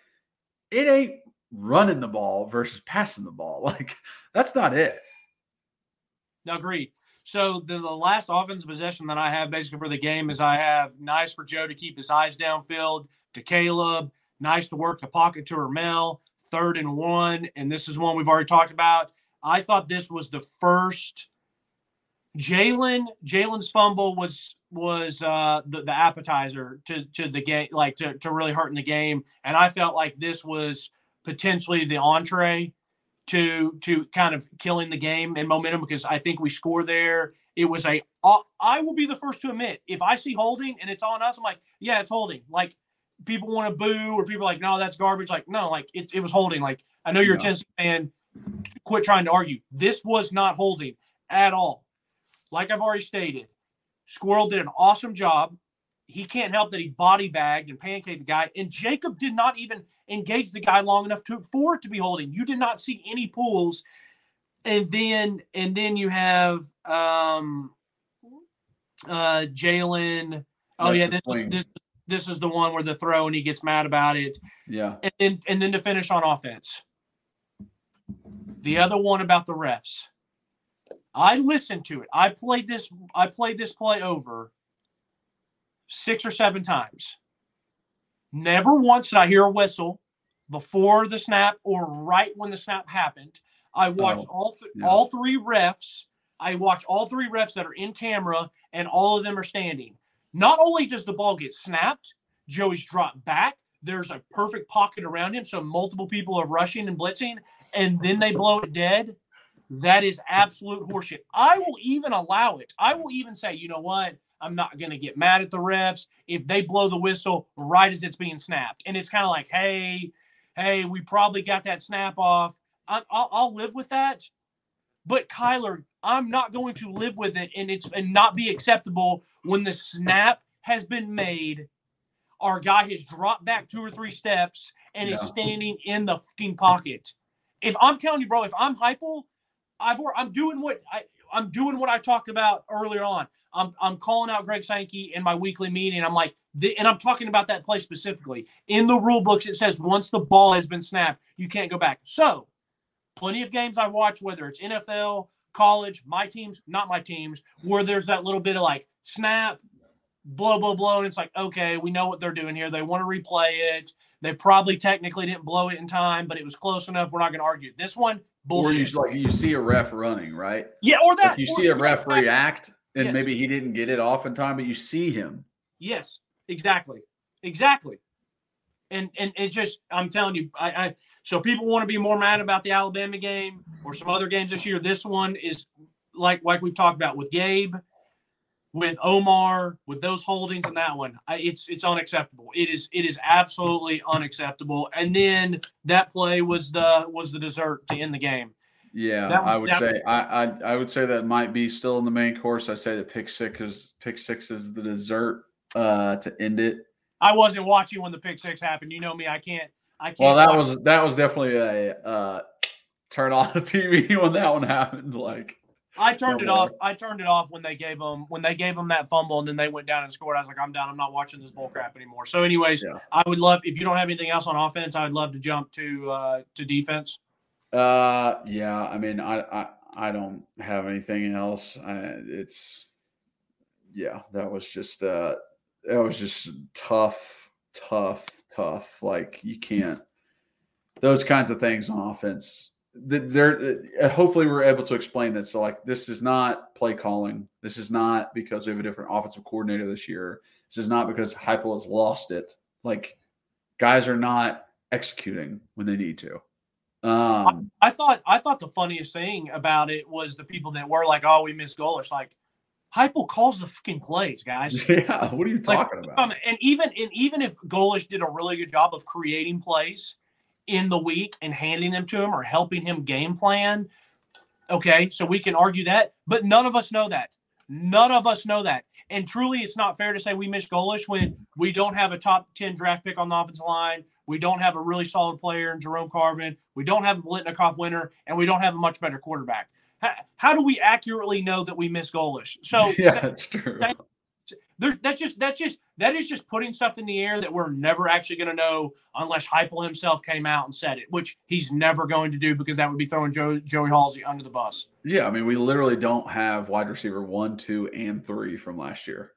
it ain't running the ball versus passing the ball. [LAUGHS] Like that's not it. Agreed. So the, the last offensive possession that I have basically for the game is I have nice for Joe to keep his eyes downfield to Caleb, nice to work the pocket to Ramel, third and one, and this is one we've already talked about. I thought this was the first Jaylen Jaylen's fumble was was uh, the, the appetizer to to the game, like to, to really hurting the game. And I felt like this was potentially the entree to to kind of killing the game and momentum because I think we score there. It was a uh, will be the first to admit if I see holding and it's on us, I'm like, yeah, it's holding. Like people want to boo or people are like, no, that's garbage. Like, no, like it, it was holding. Like I know you're a Tennessee fan. Quit trying to argue. This was not holding at all. Like I've already stated, Squirrel did an awesome job. He can't help that he body bagged and pancaked the guy. And Jacob did not even engage the guy long enough to for it to be holding. You did not see any pulls. And then and then you have um uh Jaylen. Oh That's yeah, this, this this is the one where the throw and he gets mad about it. Yeah. And then and then to finish on offense. The other one about the refs. I listened to it. I played this. I played this play over six or seven times. Never once did I hear a whistle before the snap or right when the snap happened. I watched oh, all th- yeah. all three refs. I watch all three refs that are in camera, and all of them are standing. Not only does the ball get snapped, Joey's dropped back. There's a perfect pocket around him, so multiple people are rushing and blitzing, and then they blow it dead. That is absolute horseshit. I will even allow it. I will even say, you know what? I'm not going to get mad at the refs if they blow the whistle right as it's being snapped. And it's kind of like, hey, hey, we probably got that snap off. I, will I'll live with that. But Kyler, I'm not going to live with it, and it's and not be acceptable when the snap has been made. Our guy has dropped back two or three steps and is standing in the fucking pocket. If I'm telling you, bro, if I'm Heupel, I've I'm doing what I I'm doing what I talked about earlier on. I'm I'm calling out Greg Sankey in my weekly meeting. I'm like, the, and I'm talking about that play specifically. In the rule books, it says once the ball has been snapped, you can't go back. So, plenty of games I watch, whether it's NFL, college, my teams, not my teams, where there's that little bit of like snap, blow, blow, blow, and it's like, okay, we know what they're doing here. They want to replay it. They probably technically didn't blow it in time, but it was close enough. We're not going to argue. This one, bullshit. Or you like you see a ref running, right? Yeah, or that like you or, see a ref react, and yes. maybe he didn't get it off in time, but you see him. Yes, exactly, exactly. And and it just, I'm telling you, I, I so people want to be more mad about the Alabama game or some other games this year. This one is like like we've talked about with Gabe with Omar, with those holdings and that one, I, it's it's unacceptable. It is it is absolutely unacceptable. And then that play was the was the dessert to end the game. Yeah, was, I would say was, I, I I would say that might be still in the main course. I say that pick six is pick six is the dessert uh, to end it. I wasn't watching when the pick six happened. You know me, I can't. I can't. Well, that was that was definitely a uh, turn on [LAUGHS] the TV when that one happened. Like I turned it off. I turned it off when they gave them when they gave them that fumble and then they went down and scored. I was like, I'm done. I'm not watching this bull crap anymore. So, anyways, yeah. I would love if you don't have anything else on offense, I would love to jump to uh to defense. Uh, yeah. I mean, I I, I don't have anything else. I, it's yeah, that was just uh that was just tough, tough, tough. Like you can't those kinds of things on offense they're uh, hopefully we're able to explain that. So like this is not play calling. This is not because we have a different offensive coordinator this year. This is not because Heupel has lost it. Like guys are not executing when they need to. Um, I, I, thought I thought the funniest thing about it was the people that were like, "Oh, we missed Golesh." Like, Heupel calls the fucking plays, guys. [LAUGHS] Yeah, what are you talking like, about? Um, and even and even if Golesh did a really good job of creating plays, in the week and handing them to him or helping him game plan. Okay, so we can argue that, but none of us know that. None of us know that. And truly, it's not fair to say we miss Golesh when we don't have a top 10 draft pick on the offensive line. We don't have a really solid player in Jerome Carvin. We don't have a Biletnikoff winner, and we don't have a much better quarterback. How, how do we accurately know that we miss Golesh? So, [LAUGHS] yeah, that's true. There's, that's just that's just that is just putting stuff in the air that we're never actually going to know unless Heupel himself came out and said it, which he's never going to do because that would be throwing Joe, Joey Halsey under the bus. Yeah, I mean, we literally don't have wide receiver one, two, and three from last year,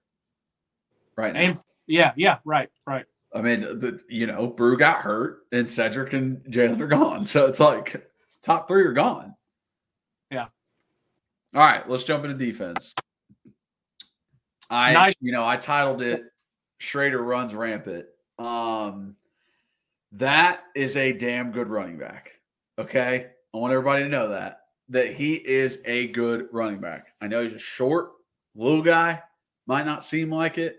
right now. And yeah, yeah, right, right. I mean, the, you know, Bru got hurt, and Cedric and Jalin are gone, so it's like top three are gone. Yeah. All right, let's jump into defense. I, nice. you know, I titled it Schrader runs rampant." Um, that is a damn good running back. Okay, I want everybody to know that that he is a good running back. I know he's a short little guy, might not seem like it,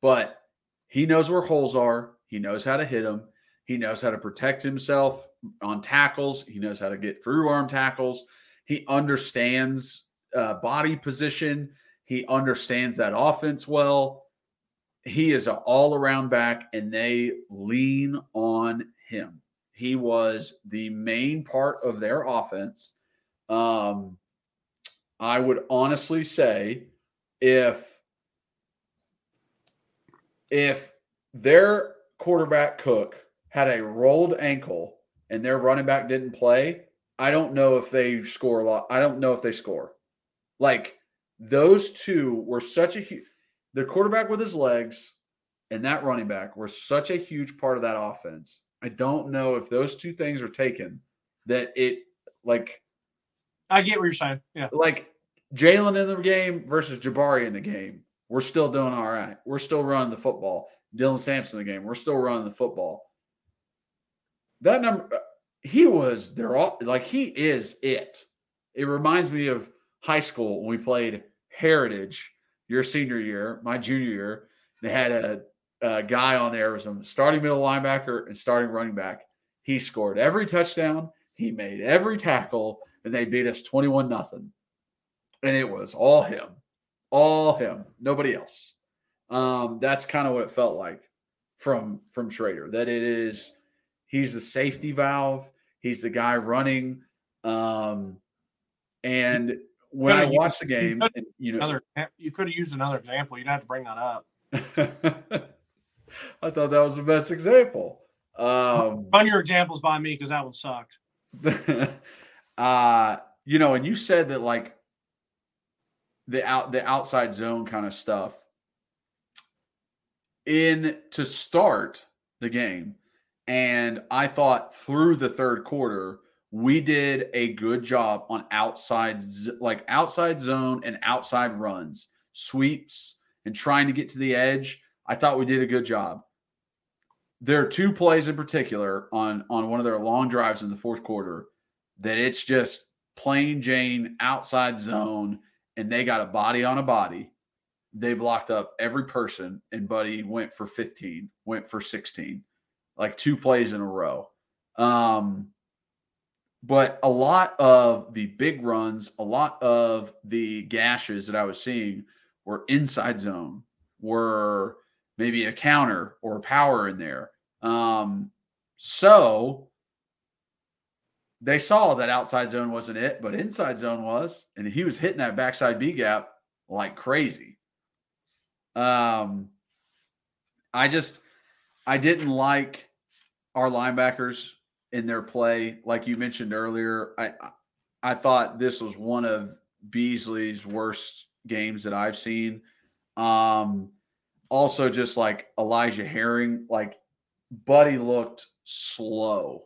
but he knows where holes are. He knows how to hit them. He knows how to protect himself on tackles. He knows how to get through arm tackles. He understands uh, body position. He understands that offense well. He is an all around back, and they lean on him. He was the main part of their offense. Um, I would honestly say if if their quarterback Cook had a rolled ankle and their running back didn't play, I don't know if they score a lot. I don't know if they score. Like those two were such a huge the quarterback with his legs and that running back were such a huge part of that offense. I don't know if those two things are taken that it like I get what you're saying. Yeah. Like Jaylen in the game versus Jabari in the game. We're still doing all right. We're still running the football. Dylan Sampson in the game. We're still running the football. That number uh, he was there all like he is it. It reminds me of high school when we played Heritage your senior year, my junior year. They had a, a guy on there was a starting middle linebacker and starting running back. He scored every touchdown. He made every tackle, and they beat us 21 nothing. And it was all him, all him, nobody else. Um, that's kind of what it felt like from from Schrader. That it is, he's the safety valve. He's the guy running. Um, and when I watched the game, you, and, you know, another, you could have used another example. You don't have to bring that up. [LAUGHS] I thought that was the best example. Um, Run your examples by me because that one sucked. [LAUGHS] uh, you know, and you said that like the out the outside zone kind of stuff. In to start the game, and I thought through the third quarter, we did a good job on outside like outside zone and outside runs sweeps and trying to get to the edge. I thought we did a good job. There are two plays in particular on on one of their long drives in the fourth quarter that it's just plain jane outside zone and they got a body on a body. They blocked up every person and buddy went for 15 went for 16 like two plays in a row. Um but a lot of the big runs, a lot of the gashes that I was seeing were inside zone, were maybe a counter or power in there. Um, so they saw that outside zone wasn't it, but inside zone was, and he was hitting that backside B gap like crazy. Um, I just I didn't like our linebackers in their play. Like you mentioned earlier, I I thought this was one of Beasley's worst games that I've seen. Um, also, just like Elijah Herring, like Buddy looked slow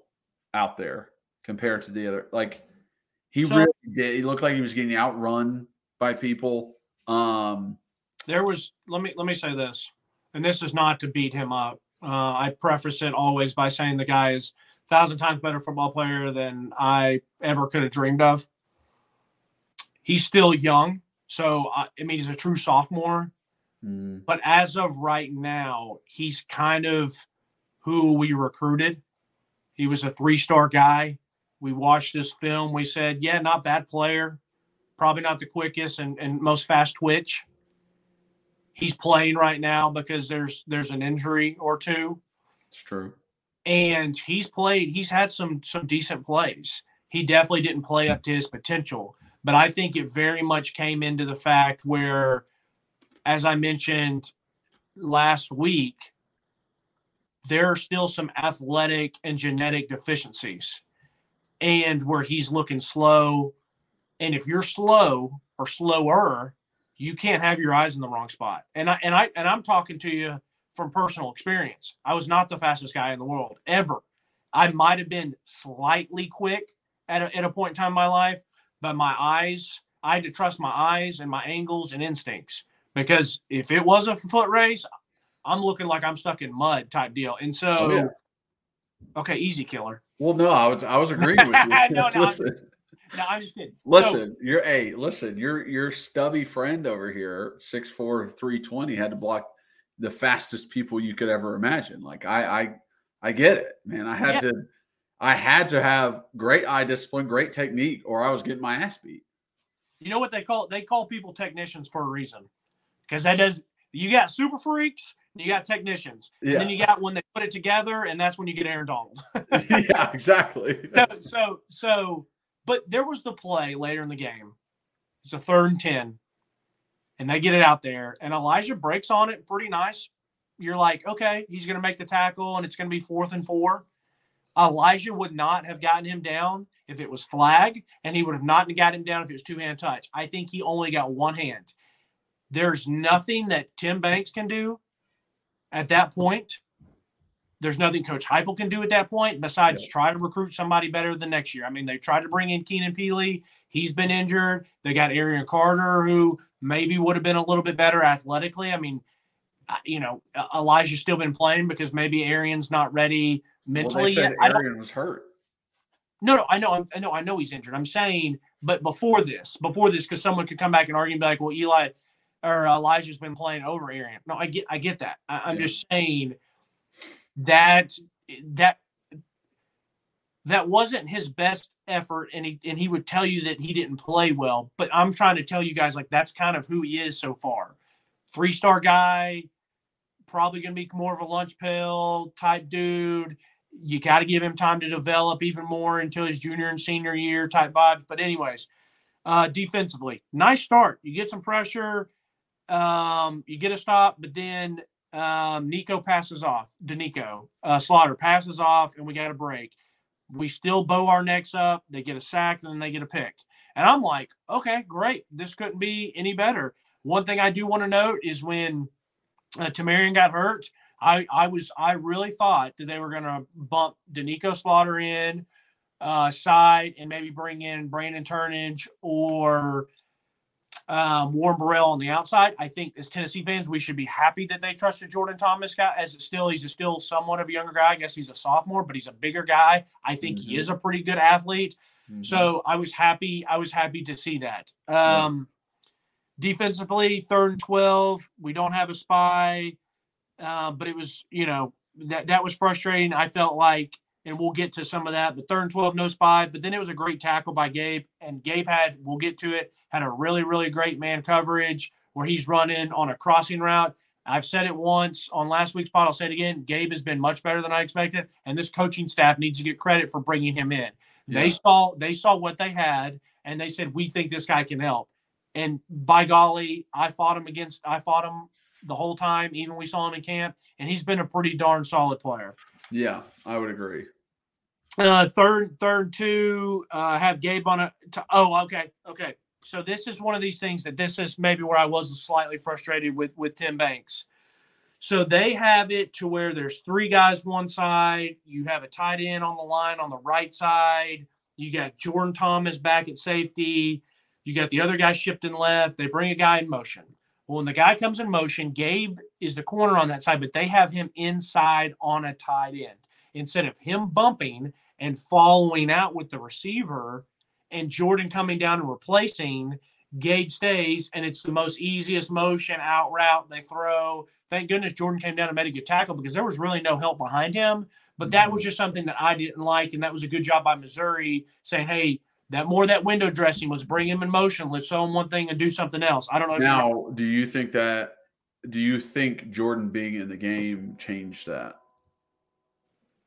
out there compared to the other. Like he so, really did. He looked like he was getting outrun by people. Um, there was. Let me let me say this, and this is not to beat him up. Uh, I preface it always by saying the guy is thousand times better football player than I ever could have dreamed of. He's still young, so I, I mean he's a true sophomore. Mm. But as of right now, he's kind of who we recruited. He was a three-star guy. We watched this film. We said, yeah, not bad player. Probably not the quickest and, and most fast twitch. He's playing right now because there's there's an injury or two. It's true and he's played. He's had some some decent plays. He definitely didn't play up to his potential, but I think it very much came into the fact where as I mentioned last week, there are still some athletic and genetic deficiencies, and where he's looking slow. And if you're slow or slower, you can't have your eyes in the wrong spot. And I and I and I'm talking to you from personal experience. I was not the fastest guy in the world ever. I might have been slightly quick at a, at a point in time in my life, but my eyes, I had to trust my eyes and my angles and instincts because if it was a foot race, I'm looking like I'm stuck in mud type deal. And so, oh, yeah. okay, easy killer. Well, no, I was I was agreeing with you. [LAUGHS] no, no, [LAUGHS] listen, I'm, no, I'm just kidding. Listen, so, you're a hey, listen, your your stubby friend over here, six four three twenty, had to block the fastest people you could ever imagine. Like I I I get it, man. I had yeah. to I had to have great eye discipline, great technique, or I was getting my ass beat. You know what they call they call people technicians for a reason. Because that does you got super freaks, you got technicians. Yeah. And then you got when they put it together, and that's when you get Aaron Donald. [LAUGHS] [LAUGHS] yeah, exactly. so, so so but there was the play later in the game. It's a third and ten. And they get it out there, and Elijah breaks on it pretty nice. You're like, okay, he's going to make the tackle, and it's going to be fourth and four. Elijah would not have gotten him down if it was flag, and he would have not gotten him down if it was two hand touch. I think he only got one hand. There's nothing that Tim Banks can do at that point. There's nothing Coach Heupel can do at that point besides yeah. try to recruit somebody better than next year. I mean, they tried to bring in Keenan Pili. He's been injured. They got Arion Carter, who maybe would have been a little bit better athletically. I mean, you know, Elijah's still been playing because maybe Arion's not ready mentally. Well, yet. Arion was hurt. No, no, I know, I know, I know he's injured. I'm saying, but before this, before this, because someone could come back and argue and be like, "Well, Eli or Elijah's been playing over Arion." No, I get, I get that. I, am yeah. just saying that that that wasn't his best effort, and he and he would tell you that he didn't play well. But I'm trying to tell you guys like that's kind of who he is so far. Three star guy, probably going to be more of a lunch pill type dude. You got to give him time to develop even more until his junior and senior year type vibe. But, anyways, uh, defensively, nice start. You get some pressure, um, you get a stop, but then um, Nico passes off. Doneiko uh, Slaughter passes off, and we got a break. We still bow our necks up. They get a sack, and then they get a pick. And I'm like, okay, great. This couldn't be any better. One thing I do want to note is when uh, Tamarion got hurt, I I was I really thought that they were going to bump Doneiko Slaughter in uh, side and maybe bring in Brandon Turnage or um, Warren Burrell on the outside. I think as Tennessee fans, we should be happy that they trusted Jourdan Thomas. Guy, as still he's a still somewhat of a younger guy. I guess he's a sophomore, but he's a bigger guy. I think mm-hmm. he is a pretty good athlete. Mm-hmm. So I was happy. I was happy to see that. Um, yeah. Defensively, third and 12. We don't have a spy. Uh, but it was, you know, that, that was frustrating. I felt like, and we'll get to some of that, but third and 12, no spy. But then it was a great tackle by Gabe. And Gabe had, we'll get to it, had a really, really great man coverage where he's running on a crossing route. I've said it once on last week's pod. I'll say it again. Gabe has been much better than I expected, and this coaching staff needs to get credit for bringing him in. Yeah. They saw they saw what they had, and they said we think this guy can help. And by golly, I fought him against, I fought him the whole time, even we saw him in camp, and he's been a pretty darn solid player. Yeah, I would agree. Uh, third, third two, uh, have Gabe on a. T- oh, okay, okay. So this is one of these things that this is maybe where I was slightly frustrated with with Tim Banks. So they have it to where there's three guys one side. You have a tight end on the line on the right side. You got Jourdan Thomas back at safety. You got the other guy shipped in left. They bring a guy in motion. Well, when the guy comes in motion, Gabe is the corner on that side, but they have him inside on a tight end. Instead of him bumping and following out with the receiver and Jourdan coming down and replacing, Gabe stays, and it's the most easiest motion out route they throw. Thank goodness Jourdan came down and made a good tackle because there was really no help behind him. But that was mm-hmm. just something that I didn't like, and that was a good job by Missouri saying, "Hey, that more that window dressing was bring him in motion. Let's show him one thing and do something else. I don't know. Now, do you think that? Do you think Jourdan being in the game changed that?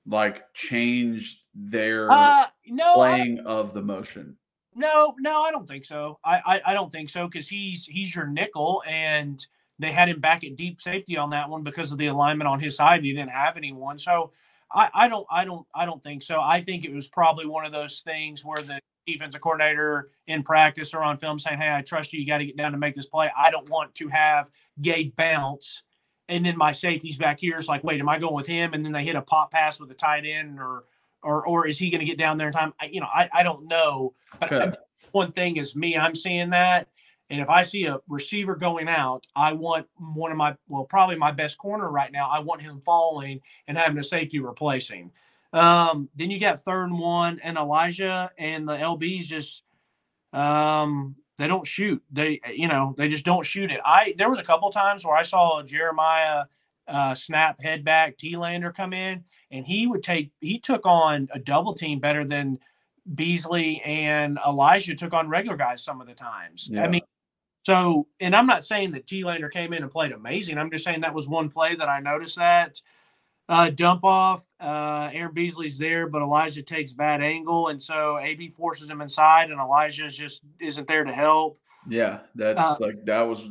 Like changed their uh, no, playing of the motion? No, no, I don't think so. I I, I don't think so because he's he's your nickel and they had him back at deep safety on that one because of the alignment on his side. He didn't have anyone. So I, I don't I don't I don't think so. I think it was probably one of those things where the defensive coordinator in practice or on film saying, Hey, I trust you, you got to get down to make this play. I don't want to have Gabe bounce and then my safety's back here. It's like, wait, am I going with him? And then they hit a pop pass with a tight end or or or is he going to get down there in time? I, you know, I, I don't know. But okay. one thing is me, I'm seeing that. And if I see a receiver going out, I want one of my, well, probably my best corner right now. I want him falling and having a safety replacing. Um, then you got third and one and Elijah and the LBs just, um, they don't shoot. They, you know, they just don't shoot it. I, there was a couple times where I saw Jeremiah uh, snap head back Telander come in and he would take, he took on a double team better than Beasley and Elijah took on regular guys some of the times. Yeah. I mean, so, and I'm not saying that Telander came in and played amazing. I'm just saying that was one play that I noticed that. Uh, dump off. Uh, Aaron Beasley's there, but Elijah takes bad angle, and so AB forces him inside, and Elijah just isn't there to help. Yeah, that's uh, like that was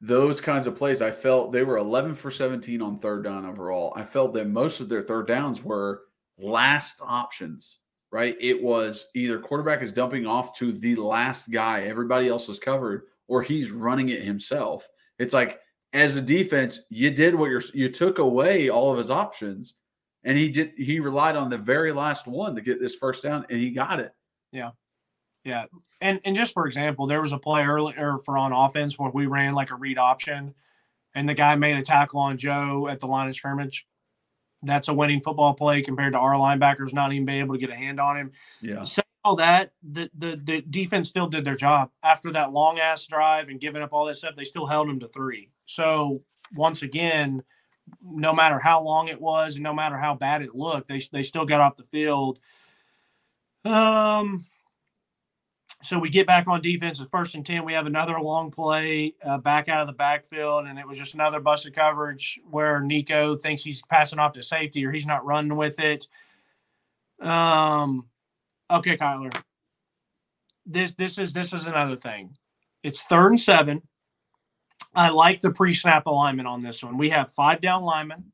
those kinds of plays. I felt they were 11 for 17 on third down overall. I felt that most of their third downs were last options. Right, it was either quarterback is dumping off to the last guy, everybody else is covered, or he's running it himself. It's like as a defense, you did what you're you took away all of his options, and he did he relied on the very last one to get this first down, and he got it. Yeah. Yeah. And and just for example, there was a play earlier for on offense where we ran like a read option and the guy made a tackle on Joe at the line of scrimmage. That's a winning football play compared to our linebackers not even being able to get a hand on him. Yeah. So all that, the, the the defense still did their job after that long ass drive and giving up all that stuff. They still held them to three. So once again, no matter how long it was, no matter how bad it looked, they they still got off the field. Um. So we get back on defense at first and ten. We have another long play uh, back out of the backfield, and it was just another busted coverage where Nico thinks he's passing off to safety or he's not running with it. Um Okay, Kyler. This this is this is another thing. It's third and seven. I like the pre-snap alignment on this one. We have five down linemen,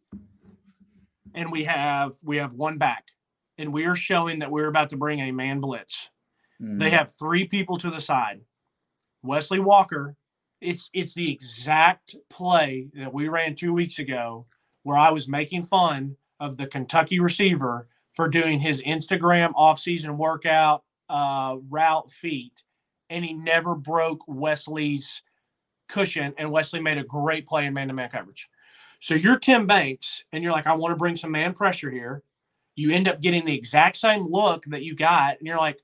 and we have we have one back, and we are showing that we're about to bring a man blitz. Mm. They have three people to the side. Wesley Walker. It's it's the exact play that we ran two weeks ago, where I was making fun of the Kentucky receiver for doing his Instagram off-season workout uh, route feet, and he never broke Wesley's cushion. And Wesley made a great play in man-to-man coverage. So you're Tim Banks, and you're like, I want to bring some man pressure here. You end up getting the exact same look that you got, and you're like,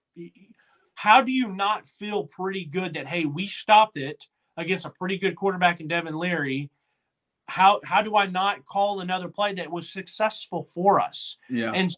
how do you not feel pretty good that hey, we stopped it against a pretty good quarterback in Devin Leary? How how do I not call another play that was successful for us? Yeah. And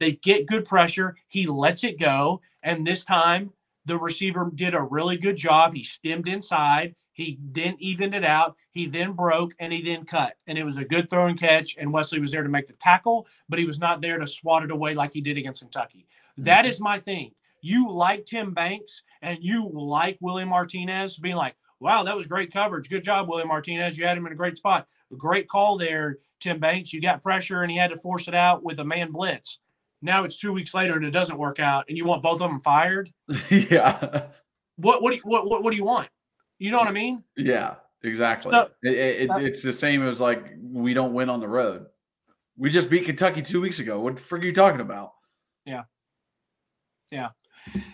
they get good pressure. He lets it go. And this time, the receiver did a really good job. He stemmed inside. He then evened it out. He then broke and he then cut. And it was a good throw and catch. And Wesley was there to make the tackle, but he was not there to swat it away like he did against Kentucky. That is my thing. You like Tim Banks and you like Willie Martinez being like, wow, that was great coverage. Good job, Willie Martinez. You had him in a great spot. Great call there, Tim Banks. You got pressure and he had to force it out with a man blitz. Now it's two weeks later and it doesn't work out, and you want both of them fired. [LAUGHS] yeah. What what do you, what, what what do you want? You know what I mean? Yeah, exactly. So, it, it, it's the same as like we don't win on the road. We just beat Kentucky two weeks ago. What the frick are you talking about? Yeah. Yeah.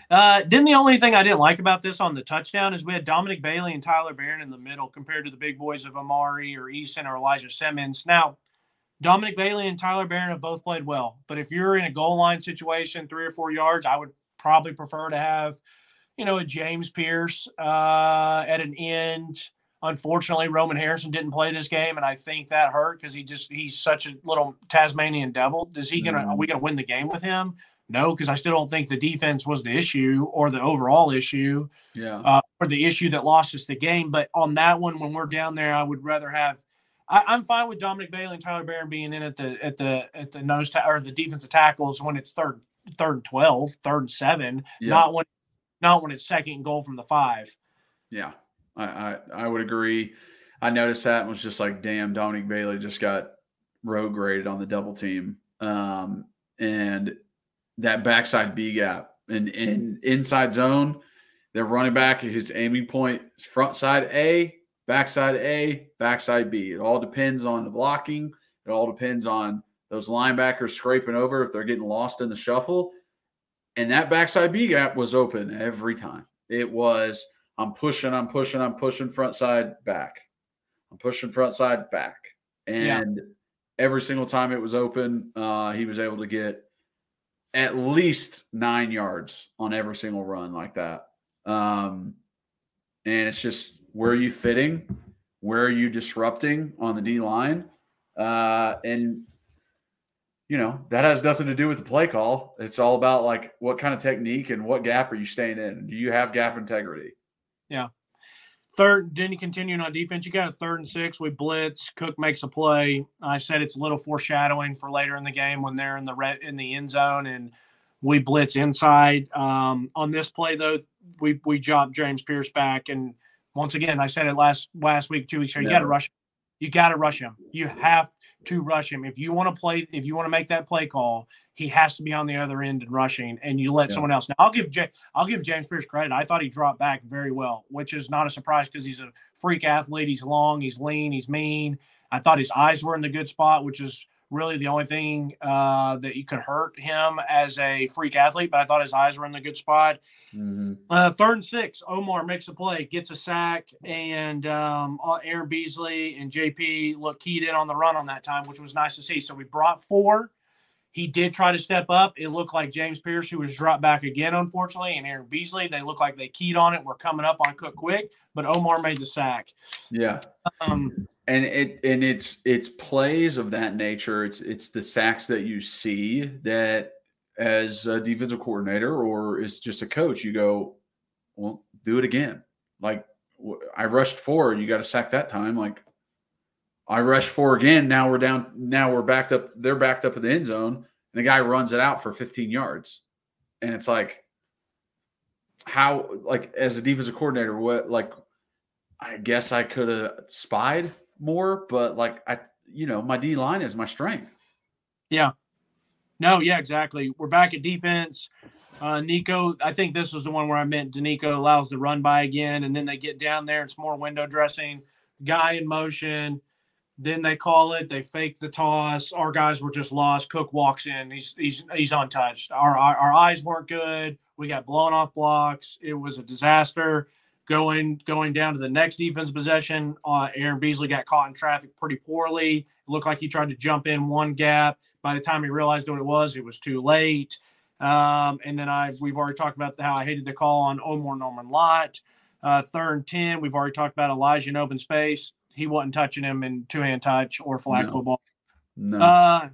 Uh, then the only thing I didn't like about this on the touchdown is we had Dominic Bailey and Tyler Baron in the middle compared to the big boys of Omari or Eason or Elijah Simmons. Now, Dominic Bailey and Tyler Baron have both played well, but if you're in a goal line situation, three or four yards, I would probably prefer to have, you know, a James Pearce uh, at an end. Unfortunately, Roman Harrison didn't play this game, and I think that hurt because he just he's such a little Tasmanian devil. Is he gonna? Mm. Are we gonna win the game with him? No, because I still don't think the defense was the issue or the overall issue, yeah, uh, or the issue that lost us the game. But on that one, when we're down there, I would rather have I, am fine with Dominic Bailey and Tyler Baron being in at the at the at the nose ta- or the defensive tackles when it's third third and 12, third and seven, yeah. not when not when it's second goal from the five. Yeah, I, I, I would agree. I noticed that and was just like, damn, Dominic Bailey just got road graded on the double team. Um, and that backside B gap and in inside zone, the running back, his aiming point is front side A, backside A, backside B. It all depends on the blocking. It all depends on those linebackers scraping over if they're getting lost in the shuffle. And that backside B gap was open every time. It was, I'm pushing, I'm pushing, I'm pushing front side back. I'm pushing front side back. And yeah. every single time it was open, uh, he was able to get at least nine yards on every single run like that. Um, and it's just where are you fitting? Where are you disrupting on the D line? Uh, and you know that has nothing to do with the play call. It's all about like what kind of technique and what gap are you staying in? Do you have gap integrity? Yeah. Third, you continue on defense. You got a third and six. We blitz. Cook makes a play. I said it's a little foreshadowing for later in the game when they're in the red in the end zone and we blitz inside. Um, on this play though, we we dropped James Pearce back, and once again, I said it last last week, two weeks ago. You got to rush. You got to rush him. You have to rush him. If you want to play, if you want to make that play call, he has to be on the other end and rushing, and you let yeah. someone else. Now, I'll give J- I'll give James Pearce credit. I thought he dropped back very well, which is not a surprise because he's a freak athlete. He's long, he's lean, he's mean. I thought his eyes were in the good spot, which is really the only thing uh, that you could hurt him as a freak athlete. But I thought his eyes were in the good spot. Mm-hmm. Uh, third and six, Omar makes a play, gets a sack, and um, uh, Aaron Beasley and JP look keyed in on the run on that time, which was nice to see. So we brought four. He did try to step up. It looked like James Pearce, who was dropped back again, unfortunately, and Aaron Beasley. They look like they keyed on it. We're coming up on Cook quick, but Omar made the sack. Yeah. Um, and it and it's it's plays of that nature. It's it's the sacks that you see that as a defensive coordinator or as just a coach, you go, well, do it again. Like I rushed four, you got to sack that time. Like I rushed four again. Now we're down. Now we're backed up. They're backed up in the end zone, and the guy runs it out for 15 yards, and it's like, how? Like as a defensive coordinator, what? Like, I guess I could have spied more, but like I, you know, my D line is my strength. Yeah. No, yeah, exactly. We're back at defense. Uh, Nico, I think this was the one where I meant Doneiko allows the run by again, and then they get down there. It's more window dressing, guy in motion. Then they call it. They fake the toss. Our guys were just lost. Cook walks in. He's he's he's untouched. Our, our, our eyes weren't good. We got blown off blocks. It was a disaster going going down to the next defense possession. Uh, Aaron Beasley got caught in traffic pretty poorly. It looked like he tried to jump in one gap. By the time he realized what it was, it was too late. Um, and then I we've already talked about how I hated the call on Omarr Norman-Lott. Uh, third and ten, we've already talked about Elijah in open space. He wasn't touching him in two hand touch or flag no. football. No. Uh,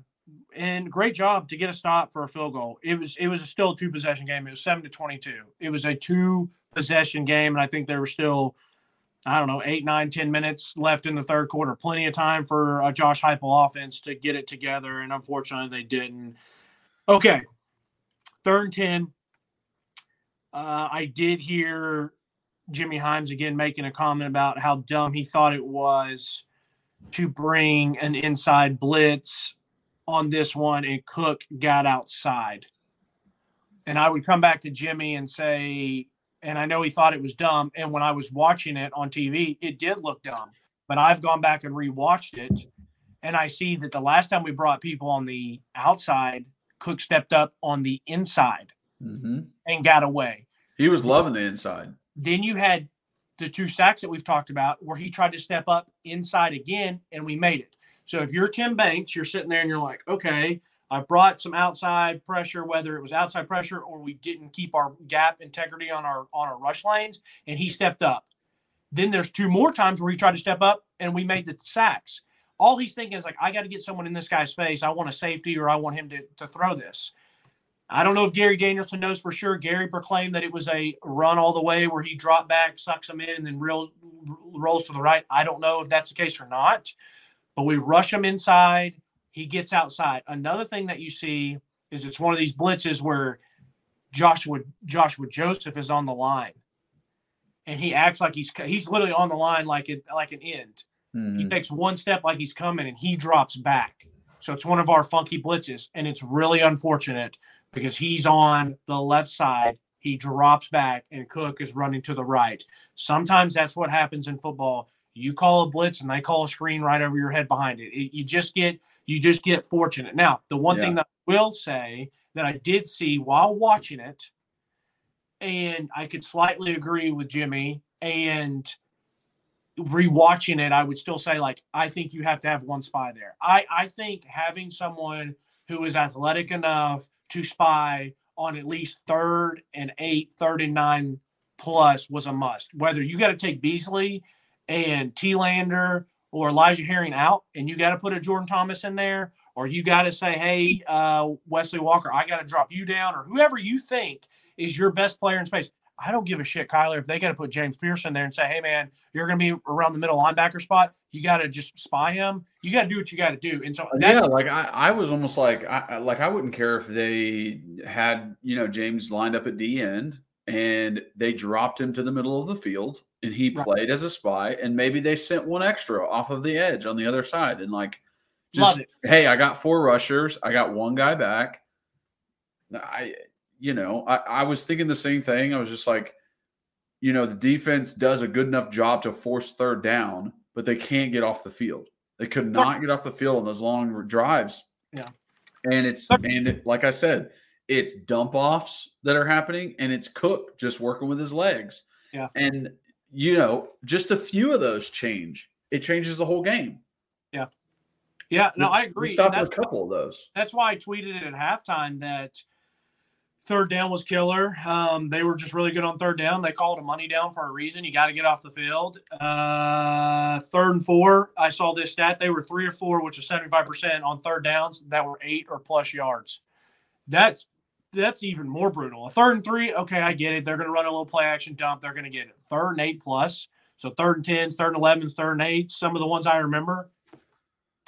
and great job to get a stop for a field goal. It was it was a still a two possession game. It was seven to twenty two. It was a two possession game, and I think there were still, I don't know, eight, nine, ten minutes left in the third quarter. Plenty of time for a Josh Heupel offense to get it together, and unfortunately, they didn't. Okay, third and ten. Uh, I did hear Jimmy Hyams again making a comment about how dumb he thought it was to bring an inside blitz on this one, and Cook got outside. And I would come back to Jimmy and say, and I know he thought it was dumb. And when I was watching it on TV, it did look dumb. But I've gone back and rewatched it, and I see that the last time we brought people on the outside, Cook stepped up on the inside mm-hmm. and got away. He was loving the inside. Then you had the two sacks that we've talked about where he tried to step up inside again, and we made it. So if you're Tim Banks, you're sitting there and you're like, okay, I brought some outside pressure, whether it was outside pressure or we didn't keep our gap integrity on our on our rush lanes, and he stepped up. Then there's two more times where he tried to step up and we made the sacks. All he's thinking is like, I got to get someone in this guy's face. I want a safety or I want him to, to throw this. I don't know if Gary Danielson knows for sure. Gary proclaimed that it was a run all the way where he dropped back, sucks him in, and then real, rolls to the right. I don't know if that's the case or not, but we rush him inside he gets outside. Another thing that you see is it's one of these blitzes where Joshua Joshua Joseph is on the line, and he acts like he's he's literally on the line like it like an end. Mm-hmm. He takes one step like he's coming and he drops back. So it's one of our funky blitzes. And it's really unfortunate because he's on the left side. He drops back and Cook is running to the right. Sometimes that's what happens in football. You call a blitz and they call a screen right over your head behind it. it you just get you just get fortunate. Now, the one yeah. thing that I will say that I did see while watching it, and I could slightly agree with Jimmy, and rewatching it, I would still say like I think you have to have one spy there. I I think having someone who is athletic enough to spy on at least third and eight, third and nine plus was a must. Whether you got to take Beasley and Telander or Elijah Herring out, and you got to put a Jourdan Thomas in there, or you got to say, hey, uh, Wesley Walker, I got to drop you down, or whoever you think is your best player in space. I don't give a shit, Kyler, if they got to put James Pearson there and say, hey, man, you're going to be around the middle linebacker spot. You got to just spy him. You got to do what you got to do. And so, yeah, like I, I was almost like, I, like I wouldn't care if they had, you know, James lined up at D end and they dropped him to the middle of the field and he right. played as a spy and maybe they sent one extra off of the edge on the other side and like just hey i got four rushers i got one guy back. I you know I, I was thinking the same thing. I was just like you know the defense does a good enough job to force third down but they can't get off the field. They could not get off the field on those long drives. Yeah. And it's and it, like i said it's dump offs that are happening and it's cook just working with his legs. Yeah. And you know, just a few of those change. It changes the whole game. Yeah. Yeah, no, I agree. Stop a couple of those. That's why I tweeted it at halftime that third down was killer. Um, they were just really good on third down. They called a money down for a reason. You got to get off the field. Uh, third and four, I saw this stat. They were three or four, which is 75% on third downs that were eight or plus yards. That's that's even more brutal. A third and three, okay, I get it. They're going to run a little play action dump. They're going to get it. Third and eight plus. So third and tens, third and elevens, third and eight. Some of the ones I remember.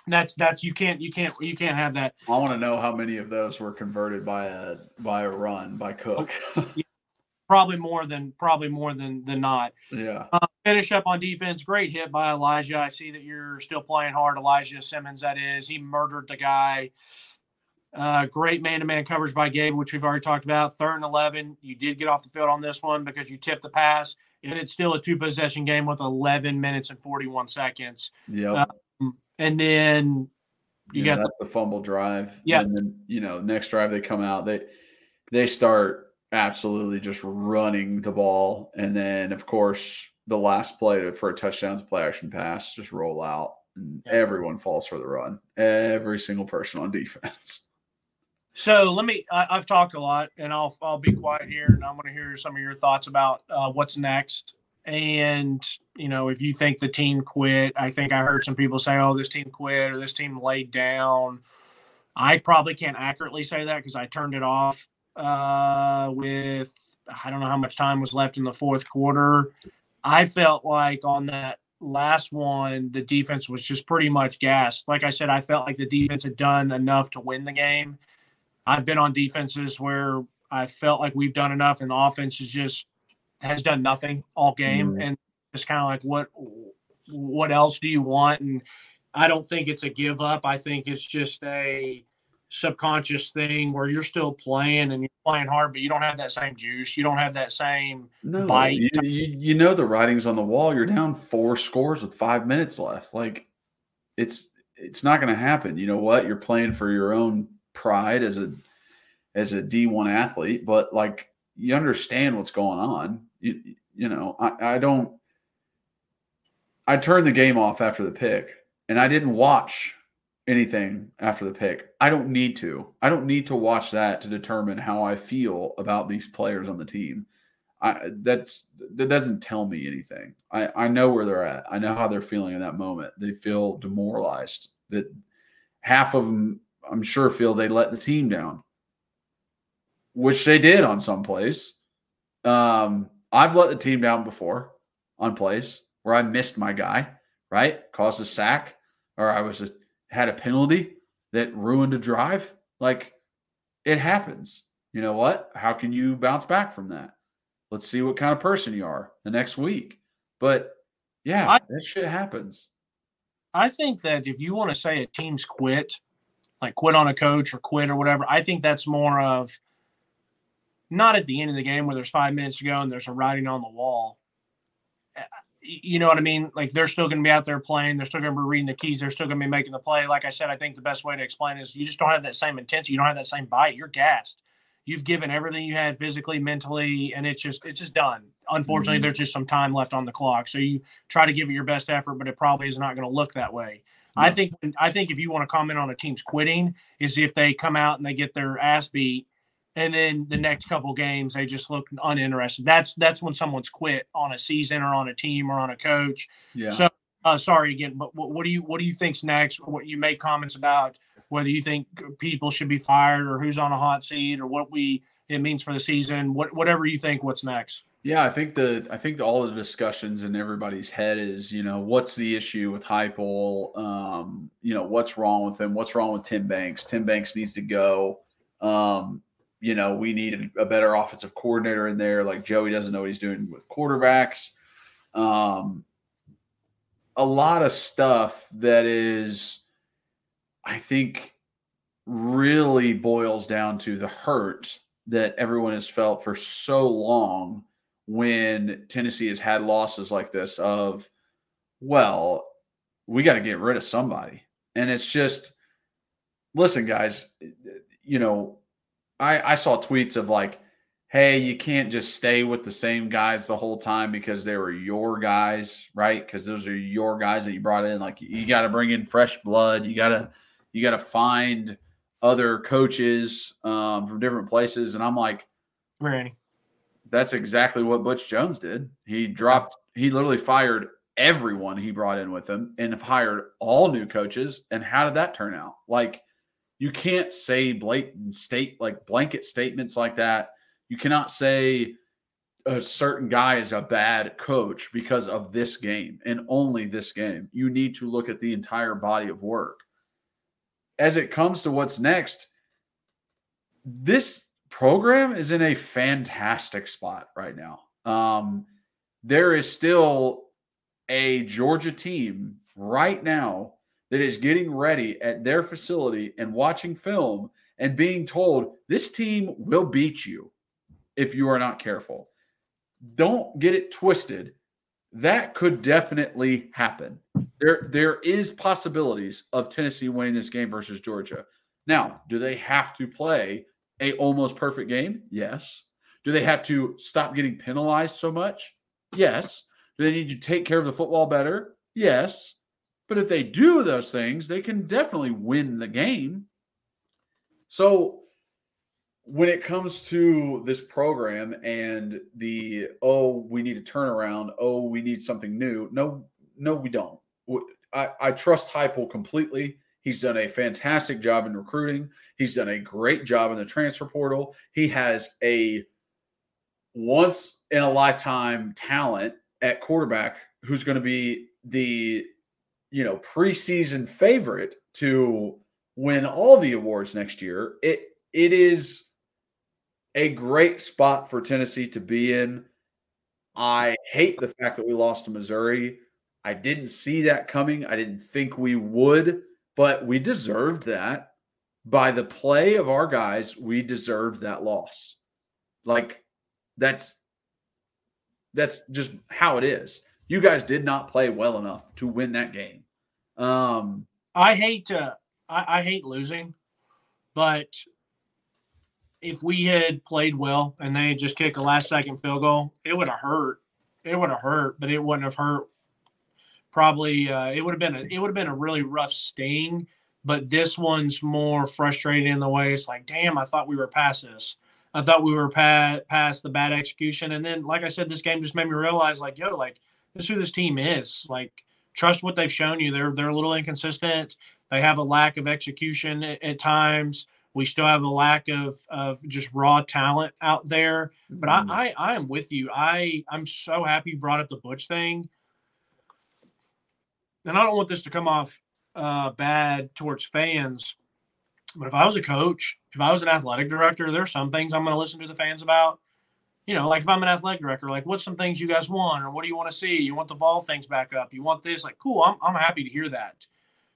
That's that's you can't you can't you can't have that. I want to know how many of those were converted by a by a run by Cook. yeah, [LAUGHS] probably more than probably more than than not. Yeah. Uh, finish up on defense. Great hit by Elijah. I see that you're still playing hard. Elijah Simmons, that is. He murdered the guy. Uh, great man-to-man coverage by Gabe, which we've already talked about. Third and eleven, you did get off the field on this one because you tipped the pass, and it's still a two-possession game with eleven minutes and forty-one seconds. Yeah. Um, and then you yeah, got the, the, fumble drive. Yeah. And then you know next drive they come out they they start absolutely just running the ball, and then of course the last play for a touchdown is play action pass just roll out, and everyone falls for the run. Every single person on [LAUGHS] defense. So let me. I, have talked a lot, and I'll I'll be quiet here, and I'm going to hear some of your thoughts about uh, what's next. And you know, if you think the team quit, I think I heard some people say, "Oh, this team quit" or "This team laid down." I probably can't accurately say that because I turned it off uh, with I don't know how much time was left in the fourth quarter. I felt like on that last one, the defense was just pretty much gassed. Like I said, I felt like the defense had done enough to win the game I've been on defenses where I felt like we've done enough, and the offense is just has done nothing all game, mm. and it's kind of like what what else do you want? And I don't think it's a give up. I think it's just a subconscious thing where you're still playing and you're playing hard, but you don't have that same juice. You don't have that same no, bite. You, you, you know the writing's on the wall. You're down four scores with five minutes left. Like it's it's not going to happen. You know what? You're playing for your own pride as a as a D1 athlete, but like you understand what's going on. You you know, I, I don't I turned the game off after the pick and I didn't watch anything after the pick. I don't need to. I don't need to watch that to determine how I feel about these players on the team. I that's that doesn't tell me anything. I I know where they're at. I know how they're feeling in that moment. They feel demoralized. That half of them I'm sure feel they let the team down, which they did on some plays. Um, I've let the team down before on plays where I missed my guy, right? Caused a sack, or I was a, had a penalty that ruined a drive. Like it happens. You know what? How can you bounce back from that? Let's see what kind of person you are the next week. But yeah, I, that shit happens. I think that if you want to say a team's quit, like quit on a coach or quit or whatever, I think that's more of not at the end of the game where there's five minutes to go and there's a writing on the wall. Uh, you know what I mean? Like they're still going to be out there playing. They're still going to be reading the keys. They're still going to be making the play. Like I said, I think the best way to explain is you just don't have that same intensity. You don't have that same bite. You're gassed. You've given everything you had physically, mentally, and it's just it's just done. Unfortunately, mm-hmm. there's just some time left on the clock. So you try to give it your best effort, but it probably is not going to look that way. I think I think if you want to comment on a team's quitting, is if they come out and they get their ass beat and then the next couple games they just look uninterested. That's that's when someone's quit on a season or on a team or on a coach. Yeah. So uh, sorry again, but what, what, do you what do you think's next? What you make comments about whether you think people should be fired or who's on a hot seat or what we it means for the season. What whatever you think, what's next? Yeah, I think the I think all the discussions in everybody's head is you know what's the issue with Heupel? Um, you know what's wrong with him? What's wrong with Tim Banks? Tim Banks needs to go. Um, you know, we need a better offensive coordinator in there. Like Joey doesn't know what he's doing with quarterbacks. Um, a lot of stuff that is, I think, really boils down to the hurt that everyone has felt for so long when Tennessee has had losses like this of, well, we got to get rid of somebody. And it's just, listen, guys, you know, I, I saw tweets of like, hey, you can't just stay with the same guys the whole time because they were your guys, right? Because those are your guys that you brought in. Like you got to bring in fresh blood. You gotta you gotta find other coaches um, from different places. And I'm like, Randy, that's exactly what Butch Jones did. He dropped. He literally fired everyone he brought in with him and hired all new coaches. And how did that turn out? Like you can't say blatant state like blanket statements like that. You cannot say a certain guy is a bad coach because of this game and only this game. You need to look at the entire body of work. As it comes to what's next, this program is in a fantastic spot right now. Um, there is still a Georgia team right now that is getting ready at their facility and watching film and being told this team will beat you if you are not careful. Don't get it twisted. That could definitely happen. There, there is possibilities of Tennessee winning this game versus Georgia. Now, do they have to play a almost perfect game? Yes. Do they have to stop getting penalized so much? Yes. Do they need to take care of the football better? Yes. But if they do those things, they can definitely win the game. So when it comes to this program and the oh we need a turnaround oh we need something new no no we don't i, I trust Heupel completely he's done a fantastic job in recruiting he's done a great job in the transfer portal he has a once in a lifetime talent at quarterback who's going to be the you know, preseason favorite to win all the awards next year. It it is a great spot for Tennessee to be in. I hate the fact that we lost to Missouri. I didn't see that coming. I didn't think we would, but we deserved that. By the play of our guys, we deserved that loss. Like that's that's just how it is. You guys did not play well enough to win that game. Um, I hate to, I, I hate losing, but if we had played well and they just kicked a last second field goal, it would have hurt. It would have hurt, but it wouldn't have hurt. Probably, uh, it would have been a, it would have been a really rough sting. But this one's more frustrating in the way it's like, damn, I thought we were past this. I thought we were past, past the bad execution. And then, like I said, this game just made me realize, like, yo, like this is who this team is. Like trust what they've shown you. They're they're a little inconsistent. They have a lack of execution at, at times. We still have a lack of of just raw talent out there. But mm. I, I I am with you. I I'm so happy you brought up the Butch thing. And I don't want this to come off uh, bad towards fans, but if I was a coach, if I was an athletic director, there's some things I'm going to listen to the fans about. you know, like if I'm an athletic director, like what's some things you guys want, or what do you want to see? You want the Vol things back up? You want this? Like, cool. I'm I'm happy to hear that.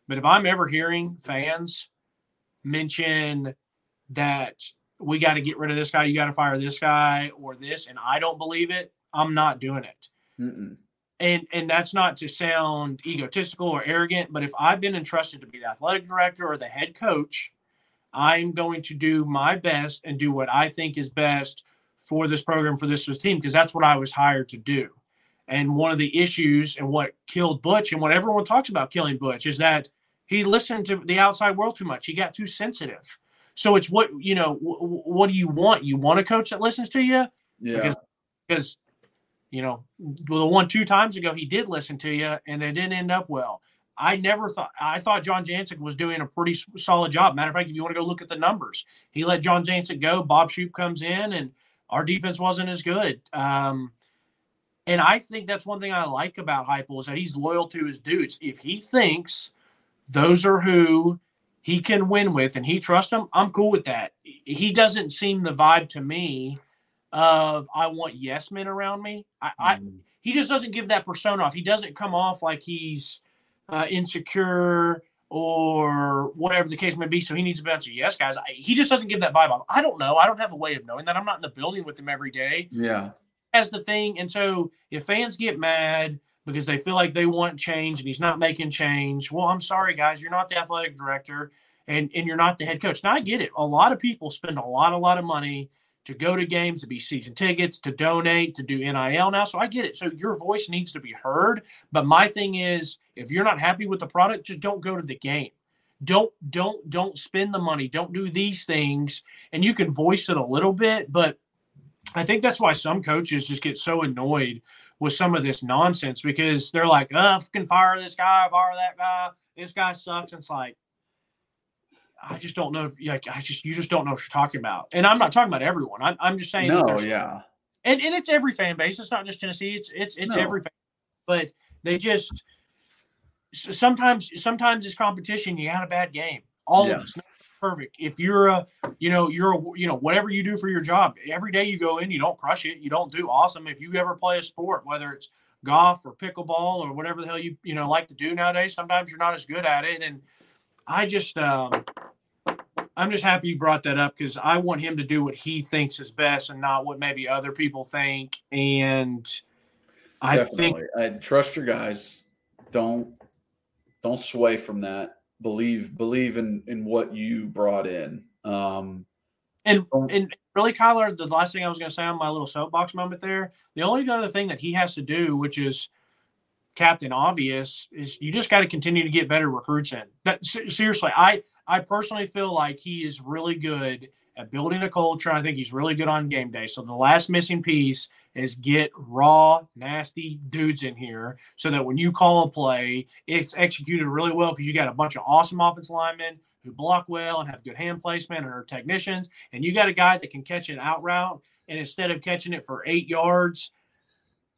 But if I'm ever hearing fans mention that we got to get rid of this guy, you got to fire this guy, or this, and I don't believe it, I'm not doing it. Mm-mm. And and that's not to sound egotistical or arrogant, but if I've been entrusted to be the athletic director or the head coach, I'm going to do my best and do what I think is best for this program for this team because that's what I was hired to do. And one of the issues and what killed Butch and what everyone talks about killing Butch is that he listened to the outside world too much. He got too sensitive. So it's what you know. W- what do you want? You want a coach that listens to you? Yeah. Because, because you know, the one two times ago he did listen to you, and it didn't end up well. I never thought I thought John Jancek was doing a pretty solid job. Matter of fact, if you want to go look at the numbers, he let John Jancek go. Bob Shoop comes in, and our defense wasn't as good. Um, and I think that's one thing I like about Heupel is that he's loyal to his dudes. If he thinks those are who he can win with and he trusts them, I'm cool with that. He doesn't seem the vibe to me of I want yes men around me. I, I mm. he just doesn't give that persona off. He doesn't come off like he's uh, insecure or whatever the case may be. So he needs a bunch of yes guys. I, he just doesn't give that vibe off. I don't know. I don't have a way of knowing that. I'm not in the building with him every day. Yeah. As the thing. And so if fans get mad because they feel like they want change and he's not making change, well, I'm sorry, guys. You're not the athletic director and, and you're not the head coach. Now, I get it. A lot of people spend a lot, a lot of money to go to games, to be season tickets, to donate, to do NIL now. So I get it. So your voice needs to be heard. But my thing is, if you're not happy with the product, just don't go to the game. Don't don't don't spend the money. Don't do these things. And you can voice it a little bit, but I think that's why some coaches just get so annoyed with some of this nonsense because they're like, "Oh, can fire this guy, fire that guy. This guy sucks." And it's like, I just don't know if like I just you just don't know what you're talking about. And I'm not talking about everyone. I'm, I'm just saying no, yeah. And and it's every fan base. It's not just Tennessee. It's it's it's no. every fan. But they just sometimes sometimes it's competition. You had a bad game. All yeah. of us perfect. If you're a, you know, you're a, you know, whatever you do for your job, every day you go in, you don't crush it, you don't do awesome. If you ever play a sport, whether it's golf or pickleball or whatever the hell you you know like to do nowadays, sometimes you're not as good at it. And I just, um, I'm just happy you brought that up because I want him to do what he thinks is best and not what maybe other people think. And I Definitely. think I trust your guys. Don't don't sway from that. Believe believe in in what you brought in. Um, and and really, Kyler, the last thing I was going to say on my little soapbox moment there, the only other thing that he has to do, which is Captain Obvious, is you just got to continue to get better recruits in. That seriously, I I personally feel like he is really good at building a culture. I think he's really good on game day. So the last missing piece is get raw, nasty dudes in here so that when you call a play, it's executed really well because you got a bunch of awesome offense linemen who block well and have good hand placement and are technicians. And you got a guy that can catch an out route. And instead of catching it for eight yards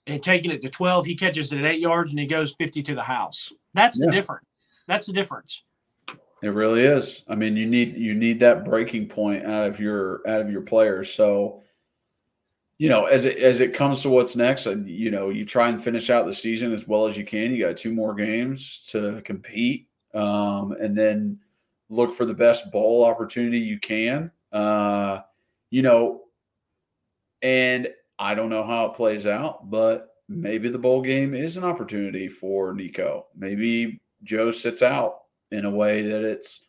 and taking it to 12, he catches it at eight yards and he goes 50 to the house. That's the difference. That's the difference. It really is. I mean, you need you need that breaking point out of your out of your players. So, you know, as it as it comes to what's next, and you know, you try and finish out the season as well as you can. You got two more games to compete, um, and then look for the best bowl opportunity you can. Uh, you know, and I don't know how it plays out, but maybe the bowl game is an opportunity for Nico. Maybe Joe sits out in a way that it's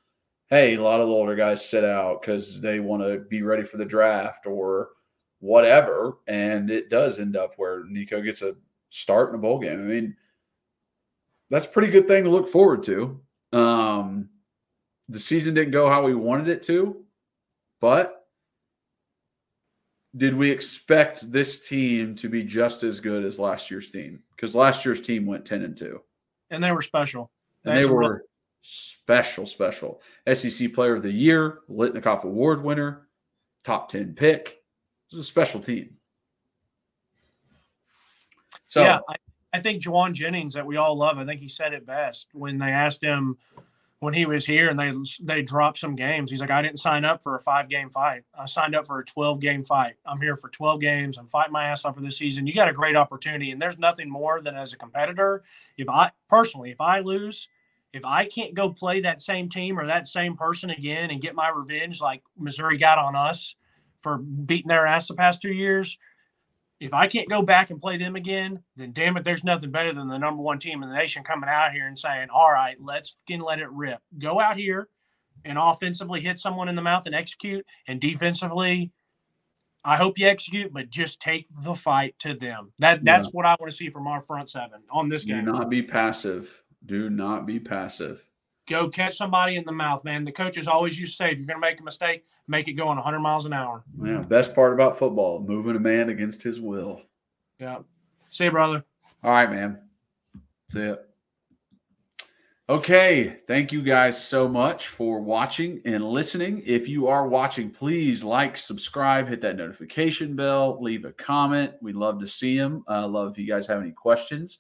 hey, a lot of the older guys sit out because they want to be ready for the draft or whatever. And it does end up where Nico gets a start in a bowl game. I mean, that's a pretty good thing to look forward to. Um, the season didn't go how we wanted it to, but did we expect this team to be just as good as last year's team? Because last year's team went 10 and 2. And they were special. And they were special, special. SEC Player of the Year, Biletnikoff Award winner, top 10 pick. This is a special team. So, yeah, I, I think Jauan Jennings, that we all love, I think he said it best when they asked him, when he was here and they they dropped some games. He's like, I didn't sign up for a five game fight. I signed up for a 12 game fight. I'm here for 12 games. I'm fighting my ass off for this season. You got a great opportunity. And there's nothing more than as a competitor, if I personally, if I lose, if I can't go play that same team or that same person again and get my revenge like Missouri got on us for beating their ass the past two years, if I can't go back and play them again, then damn it, there's nothing better than the number one team in the nation coming out here and saying, all right, let's fucking let it rip. Go out here and offensively hit someone in the mouth and execute, and defensively, I hope you execute, but just take the fight to them. That that's yeah. what I want to see from our front seven on this game. Do not be passive. Do not be passive. Go catch somebody in the mouth, man. The coaches always used to say, if you're going to make a mistake, make it going 100 miles an hour. Yeah, best part about football, moving a man against his will. Yeah. See you, brother. All right, man. See ya. Okay, thank you guys so much for watching and listening. If you are watching, please like, subscribe, hit that notification bell, leave a comment. We'd love to see them. Uh, love if you guys have any questions.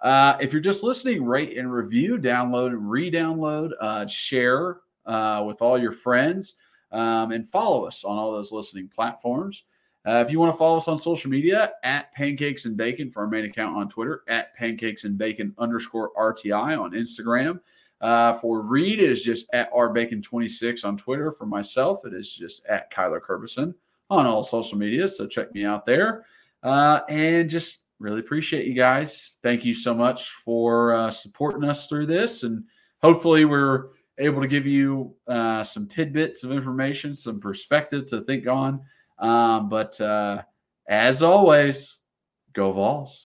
Uh, if you're just listening, rate and review, download re-download, uh, share uh, with all your friends um, and follow us on all those listening platforms. Uh, if you want to follow us on social media, at Pancakes and Bacon for our main account on Twitter, at Pancakes and Bacon underscore RTI on Instagram. Uh, for Reed, is just at rbacon26 on Twitter. For myself, it is just at Kyler Kerbyson on all social media. So check me out there. Uh, and just really appreciate you guys. Thank you so much for uh, supporting us through this. And hopefully, we're able to give you uh, some tidbits of information, some perspective to think on. Um, but uh, as always, go Vols.